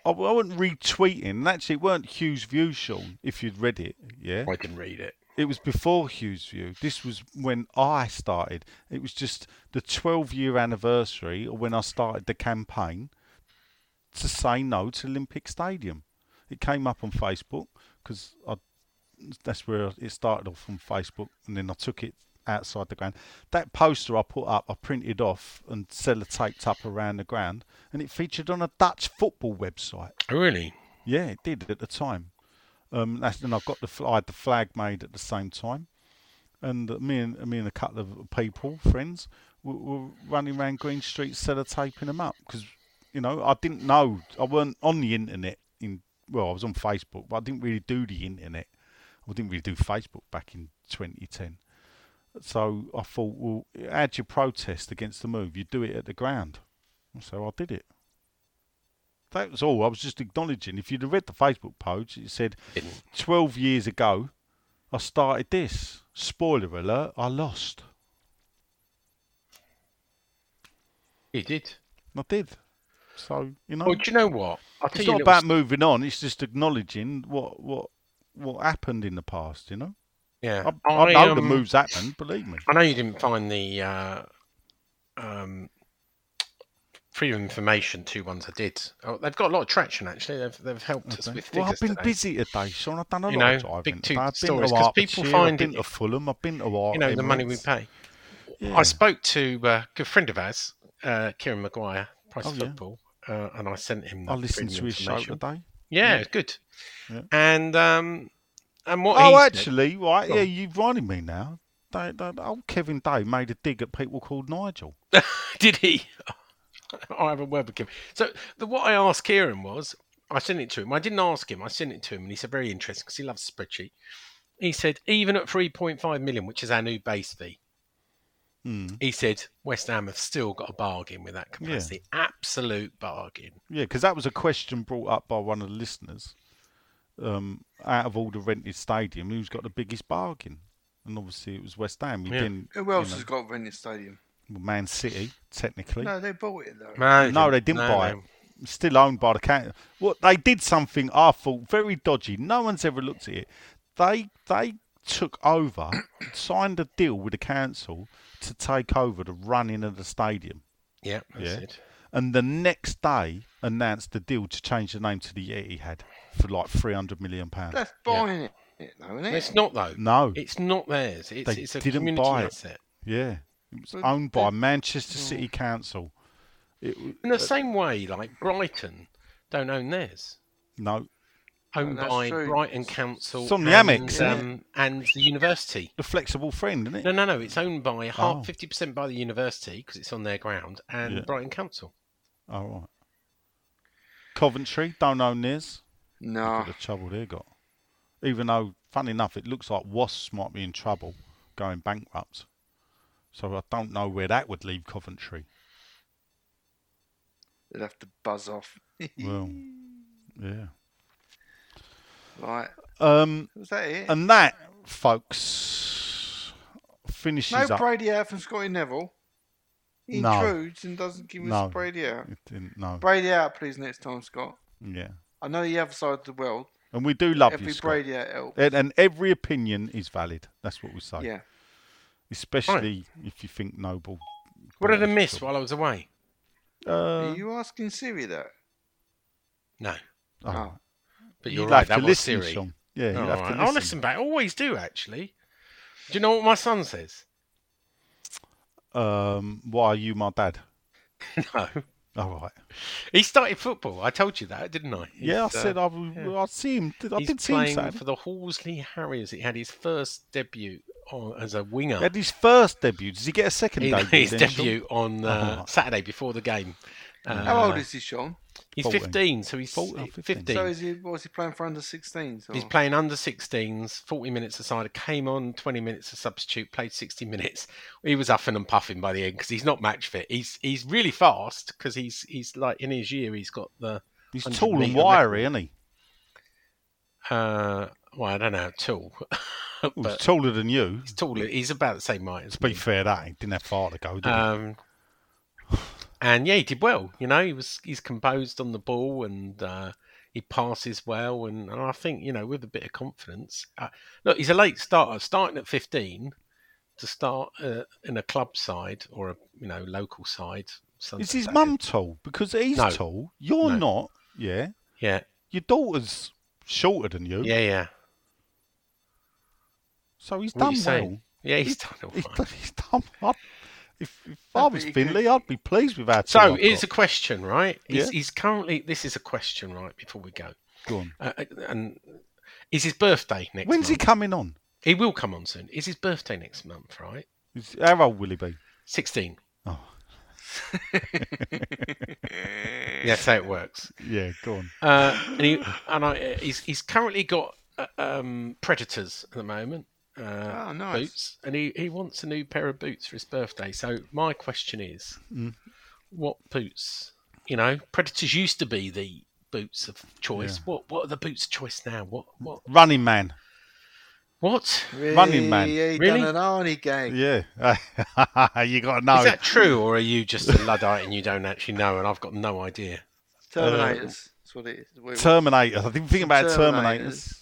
I, I wasn't retweeting. Actually, it weren't Hugh's view, Sean. If you'd read it, yeah, I didn't read it. it was before Hugh's view. This was when I started. It was just the 12-year anniversary, or when I started the campaign to say no to Olympic Stadium. It came up on Facebook because I that's where it started off on Facebook, and then I took it outside the ground. That poster I put up, I printed off and sellotaped up around the ground, and it featured on a Dutch football website. Oh, really? Yeah, it did at the time. Um, that's, and I got the I had the flag made at the same time, and me and me and a couple of people, friends, were, were running around Green Street sellotaping them up because you know I didn't know I weren't on the internet in well, I was on Facebook, but I didn't really do the internet. I didn't really do Facebook back in 2010. So I thought, well, how'd protest against the move? You do it at the ground. So I did it. That was all. I was just acknowledging. If you'd have read the Facebook page, it said Didn't. 12 years ago, I started this. Spoiler alert, I lost. He did. I did. So, you know, Well, do you know what? I'll it's you not little about moving on, it's just acknowledging what what what happened in the past, you know? Yeah, I, I know the um, moves happened, believe me. I know you didn't find the uh, um, freedom of information two ones I did. Oh, they've got a lot of traction actually. They've they've helped us Okay. with Well, I've been today. busy today, Sean. I've done a You lot know, of driving big two I've been stories, to 'cause people Hertfordshire, find I've been it- to Fulham, I've been to Wa- You know the money we pay. Yeah. I spoke to uh, a good friend of ours, uh, Kieran Maguire, Price Oh, of yeah. Football, uh, and I sent him. The I listened to his show today. Yeah, Yeah. it's good. Yeah. And um, and what? Oh, actually, right, yeah, you've reminded me now. They, they, old Kevin Day made a dig at people called Nigel. <laughs> Did he? <laughs> I have a word with him. So the, what I asked Kieran was, I sent it to him. I didn't ask him. I sent it to him, and he said very interesting because he loves a spreadsheet. He said even at 3.5 million, which is our new base fee, Hmm. he said West Ham have still got a bargain with that Yeah. capacity. Absolute bargain. Yeah, because that was a question brought up by one of the listeners. Um, out of all the rented stadium, who's got the biggest bargain? And obviously, it was West Ham. You Yeah. didn't. Who else you know, has got rented stadium? well, Man City, technically. No, they bought it though. No, no they didn't buy it. Still owned by the council. What they did something I thought very dodgy. No one's ever looked at it. They they took over, signed a deal with the council to take over the running of the stadium, Yeah, that's Yeah. it. and the next day announced the deal to change the name to the Etihad for like three hundred million pounds. That's buying it, though, isn't it? It's not though. No, It's not theirs. It's, They it's a didn't community buy it. asset. yeah, it was But owned by they- Manchester hmm. City Council. It, In the same way, like Brighton don't own theirs. no, Owned that's by true. Brighton Council It's on the and, Amex, um, and the university. the flexible friend, isn't it? No, no, no. It's owned by Oh. half fifty percent by the university because it's on their ground and Yeah. Brighton Council. All right. Coventry don't own theirs. no. Look at the trouble they got. Even though, funny enough, it looks like Wasps might be in trouble, going bankrupt. So I don't know where that would leave Coventry. They'd have to buzz off. <laughs> Well, yeah. Right. Um, Was that it? and that, folks, finishes no up. Brady out from Scotty Neville. He No. intrudes and doesn't give us No. Brady out. No. Brady out, please, next time, Scott. Yeah. I know the other side of the world. And we do love Every you, Scott. Brady out helps. And, and every opinion is valid. That's what we say. Yeah. Especially if you think noble. What did I British miss people. while I was away? Uh, Are you asking Siri that? No, oh. Oh. But You'd you're right. have to listen, Siri. Sean. Yeah, you'd Oh, have right. to I'll listen. listen back. I always do, actually. Do you know what my son says? Um, why are you my dad? <laughs> no. All right. He started football. I told you that, didn't I? Yeah, I He's, uh, said I would. yeah. I see him. I he's did see him playing for the Horsley Harriers. He had his first debut on, as a winger. He had his first debut. Does he get a second He- debut? his then, Sean? debut on uh, Oh. Saturday before the game. Uh, How old is he, Sean? He's 14. 15, so he's 14, 15. 15. So is he? Was he playing for under 16s? He's playing under 16s, 40 minutes aside. Came on 20 minutes as substitute, played 60 minutes. He was huffing and puffing by the end because he's not match fit. He's he's really fast because he's he's like in his year he's got the He's 100 tall and metre wiry, record. isn't he? uh well I don't know tall, <laughs> Well, he's taller than you. he's taller. He's about the same height as To be me. fair, that he didn't have far to go, did he? Um, and yeah, he did well. You know, he was he's composed on the ball and uh, he passes well. And, and I think you know with a bit of confidence. Uh, look, he's a late starter, starting at fifteen to start uh, in a club side or a you know local side. Sunday, Is his mum tall? Because he's No. tall. You're No. not. Yeah. Yeah, Your daughter's shorter than you. yeah, yeah. So he's What done well. Yeah, he's done all He's right. he's done <laughs> I'd, if, if I was Finley, I'd be pleased with that. So here's a question, right? He's, Yeah. he's currently. This is a question, right? Before we go, Go on. uh, and is his birthday next? When's he coming on? He will come on soon. Is his birthday next month, right? How old will he be? 16. Oh. <laughs> That's how it works. Yeah, go on. Uh, and he and I, he's he's currently got uh, um, Predators at the moment. Uh, Oh, nice. Boots, and he, he wants a new pair of boots for his birthday. So my question is, Mm. what boots? You know, Predators used to be the boots of choice. Yeah. What what are the boots of choice now? What what Running Man. what? Running Man. Yeah, he Really? done an Arnie gang. Yeah. <laughs> you got to know. Is that true, or are you just a luddite and you don't actually know? And I've got no idea. Terminators. That's what it is. We- Terminator. I think think about Terminators.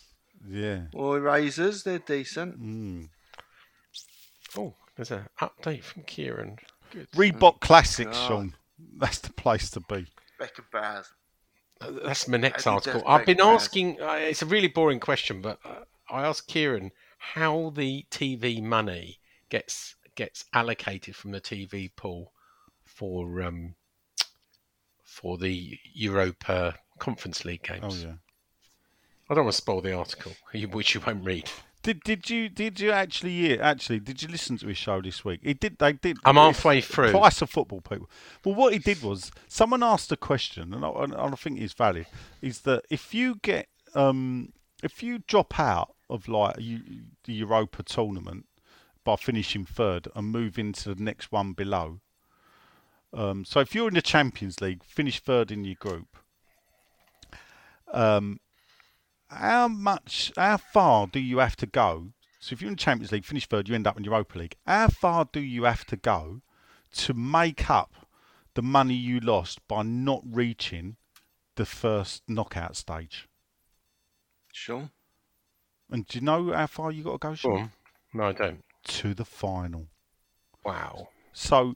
Yeah. Or Razors, they're decent. Mm. Oh, there's an update from Kieran. Good. Reebok Classics, God. Sean. That's the place to be. Beckham Baz. Uh, That's my next I article. that's I've been very asking. Uh, it's a really boring question, but uh, I asked Kieran how the TV money gets gets allocated from the TV pool for um, for the Europa Conference League games. Oh yeah. I don't want to spoil the article, <laughs> which you won't read. Did did you did you actually yeah, actually did you listen to his show this week? He did. They did. I'm halfway through. Twice of football people. Well, what he did was someone asked a question, and I, and I think it's valid. Is that if you get um if you drop out of like you, the Europa tournament by finishing third and move into the next one below. Um, so if you're in the Champions League, finish third in your group. Um, how much, how far do you have to go? So if you're in the Champions League, finish third, you end up in Europa League. How far do you have to go to make up the money you lost by not reaching the first knockout stage? Sure. And do you know how far you got to go, Go Sean? on. No, I don't. To the final. Wow. So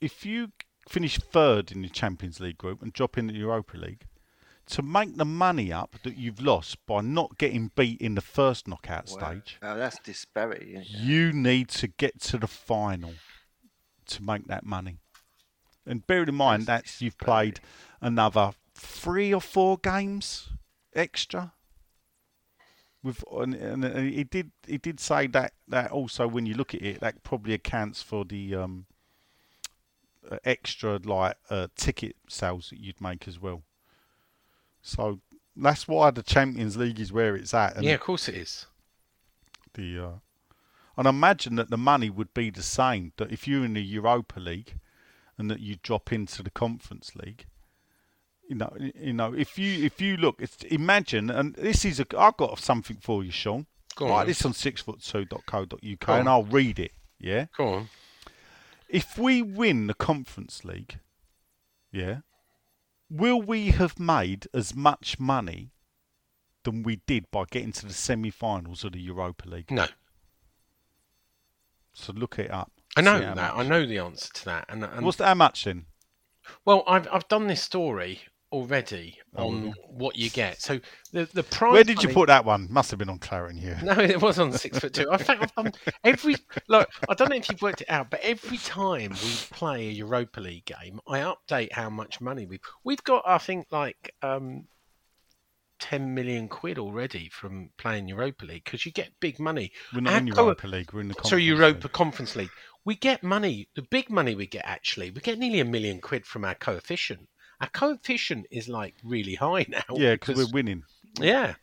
if you finish third in the Champions League group and drop in the Europa League, to make the money up that you've lost by not getting beat in the first knockout Wow. stage, Now that's disparity. isn't it? you need to get to the final to make that money. And bear in mind That's that's you've played another three or four games extra. With and, and he did he did say that that also when you look at it that probably accounts for the um uh, extra like uh, ticket sales that you'd make as well. So that's why the Champions League is where it's at. And yeah, of course it is. the uh, and imagine that the money would be the same that if you're in the Europa League and that you drop into the Conference League you know you know if you if you look it's imagine and this is a I've got something for you Sean Go right on. this on sixfoot2.co.uk Go and. I'll read it yeah Go on. if we win the Conference League yeah will we have made as much money than we did by getting to the semi-finals of the Europa League No. So look it up. I know that. I know the answer to that. And, and What's how much then? well, I've I've done this story already Oh, on really? what you get. So the the prize. Where did you put that one? Must have been on Claret here. No, it was on six foot two. In fact, I've done every look. I don't know if you've worked it out, but every time we play a Europa League game, I update how much money we've we've got. I think like um, ten million quid already from playing Europa League because you get big money. We're not Our in Europa League. We're in the So Conference Europa League. Conference League, we get money. The big money we get actually, we get nearly a million quid from our coefficient. Our coefficient is like really high <laughs> now. Yeah, because we're winning. yeah.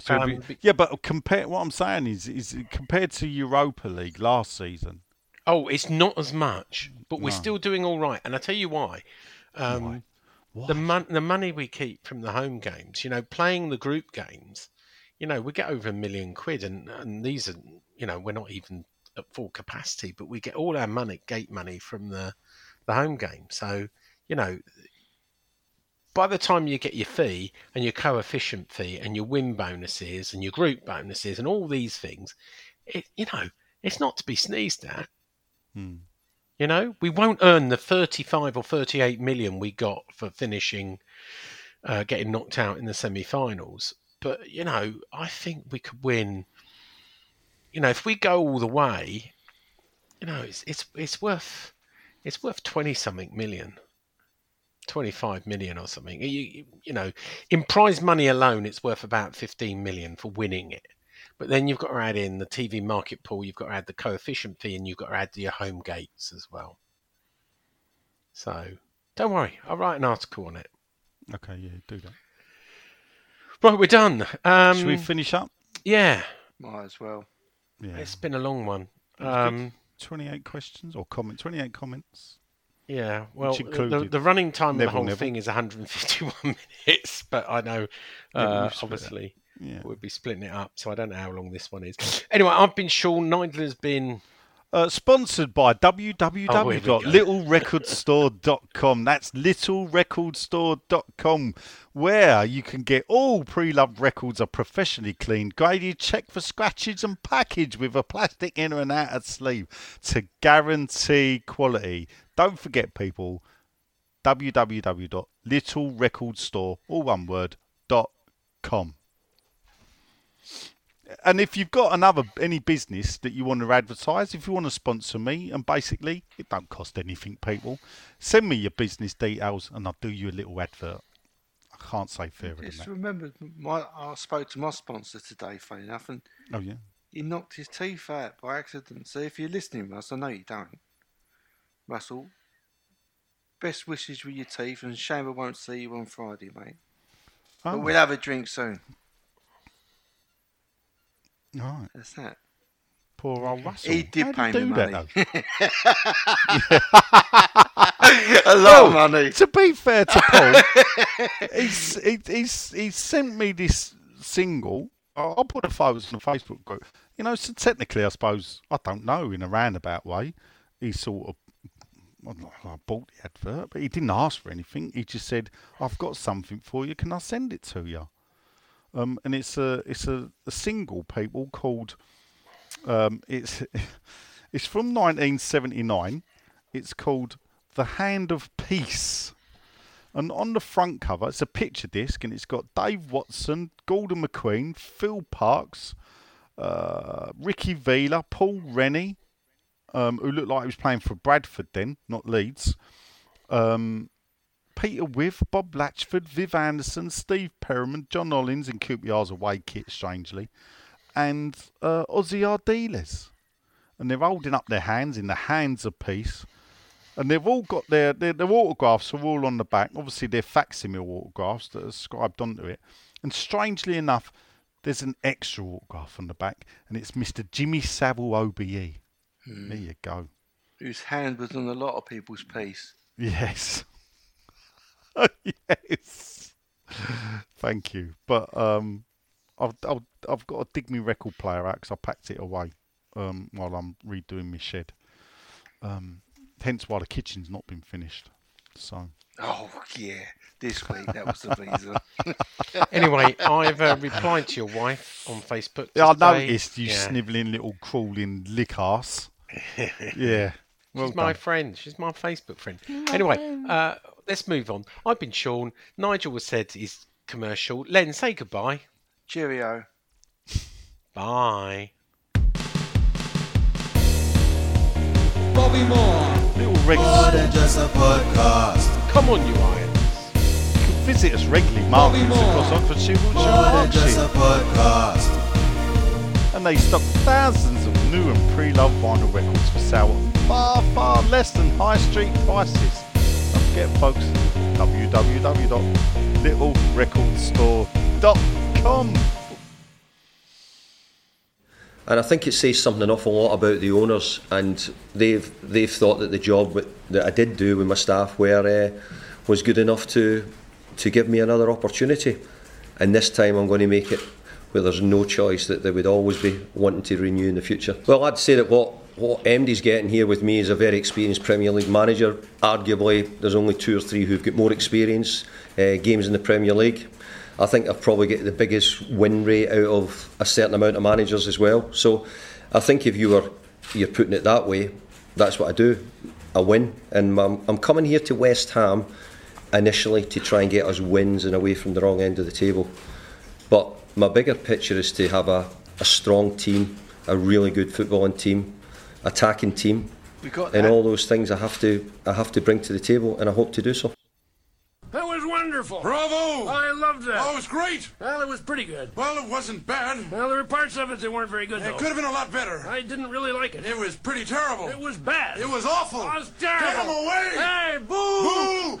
So Um, be- yeah, but compare. What I'm saying is, is compared to Europa League last season. Oh, it's not as much, but we're No. still doing all right. And I tell you why. Um, Why? The mon- the money we keep from the home games, you know, playing the group games, you know, we get over a million quid, and and these are, you know, we're not even at full capacity, but we get all our money, gate money from the the home game. So, you know, by the time you get your fee and your coefficient fee and your win bonuses and your group bonuses and all these things, it you know, it's not to be sneezed at. Hmm. You know, we won't earn the 35 or 38 million we got for finishing, uh, getting knocked out in the semi finals. But, you know, I think we could win. You know, if we go all the way, you know, it's, it's, it's worth, it's worth 20 something million. 25 million or something. You, you, you know, in prize money alone, it's worth about 15 million for winning it. But then you've got to add in the TV market pool, you've got to add the coefficient fee, and you've got to add your home gates as well. So don't worry, I'll write an article on it. Okay, yeah, do that. Right, we're done. Um, Should we finish up? yeah, Might as well. Yeah. it's been a long one. Um, 28 questions or comment 28 comments. Yeah, well, the, the running time of the whole Neville. thing is 151 <laughs> minutes, but I know, uh, we've split it. obviously, Yeah. we'll be splitting it up, so I don't know how long this one is. Anyway, I've been Sean. Nigel has been. Uh, sponsored by Oh, here we go. www.littlerecordstore.com. That's littlerecordstore.com, where you can get all pre-loved records are professionally cleaned, graded, checked for scratches, and packaged with a plastic inner and outer sleeve to guarantee quality. Don't forget, people. www.littlerecordstore, all one word, dot com. And if you've got another any business that you want to advertise, if you want to sponsor me, and basically it don't cost anything, people, send me your business details and I'll do you a little advert. I can't say fairer than Just that. remember, my, I spoke to my sponsor today, funny enough, and Oh yeah. he knocked his teeth out by accident. So if you're listening, Russ, I know you don't. Russell, best wishes with your teeth, and shame I won't see you on Friday, mate. Oh, But we'll have a drink soon. right. That's that. Poor old Russell. He did How'd pay he me do money. <laughs> a lot of money. to be fair to Paul, <laughs> he's, he, he's, he's sent me this single. I'll I'll put the photos in the Facebook group. You know, so technically, I suppose, I don't know, in a roundabout way, he sort of I I bought the advert, but he didn't ask for anything. He just said, "I've got something for you. Can I send it to you?" Um, and it's a it's a, a single, people called. Um, it's <laughs> it's from 1979. It's called "The Hand of Peace." And on the front cover, it's a picture disc, and it's got Dave Watson, Gordon McQueen, Phil Parkes, uh, Ricky Villa, Paul Reaney, um, who looked like he was playing for Bradford then, not Leeds. Um, Peter Withe, Bob Latchford, Viv Anderson, Steve Perryman, John Hollins in QPR's away kit, strangely, and uh, Ossie Ardiles. And they're holding up their hands in the hands of peace. And they've all got their, their, their autographs are all on the back. Obviously, they're facsimile autographs that are scribed onto it. And strangely enough, there's an extra autograph on the back, and it's Mr. Jimmy Savile OBE. There you go. Whose hand was on a lot of people's piece. Yes. <laughs> yes. Thank you. But um, I've, I've I've got to dig my record player out 'cause I packed it away um, while I'm redoing my shed. Um, hence why the kitchen's not been finished. So Oh, yeah. This week, that was the reason. <laughs> Anyway, I've uh, replied to your wife on Facebook. yeah, I noticed you Yeah. snivelling little crawling lick ass. <laughs> yeah. Well She's my done. friend. She's my Facebook friend. Anyway, uh, let's move on. I've been Sean. Nigel was said his commercial. Len, say goodbye. Cheerio. Bye. Bobby Moore. Little More than just a podcast. Come on, you irons. Visit us regularly, markets Moore. across Oxfordshire, More Wiltshire, than just Berkshire. a podcast. and they stock thousands of new and pre-loved vinyl records for sale far, far less than high street prices. Don't forget, folks, www.littlerecordstore.com. And I think it says something an awful lot about the owners, and they've they've thought that the job that, that I did do with my staff were uh, was good enough to to give me another opportunity. And this time I'm going to make it where there's no choice that they would always be wanting to renew in the future. Well, I'd say that what what MD's getting here with me is a very experienced Premier League manager. Arguably, there's only two or three who've got more experience uh, games in the Premier League. I think I've probably got the biggest win rate out of a certain amount of managers as well. So I think if you were you're putting it that way, that's what I do. I win, and I'm, I'm coming here to West Ham initially to try and get us wins and away from the wrong end of the table. But my bigger picture is to have a, a strong team, a really good footballing team, attacking team, got and all those things I have to I have to bring to the table, and I hope to do so. That was wonderful. Bravo! I loved that. Oh, it was great. Well, it was pretty good. Well, it wasn't bad. Well, there were parts of it that weren't very good, It though. could have been a lot better. I didn't really like it. It was pretty terrible. It was bad. It was awful. It was terrible. Get him away! Hey, boo! Boo!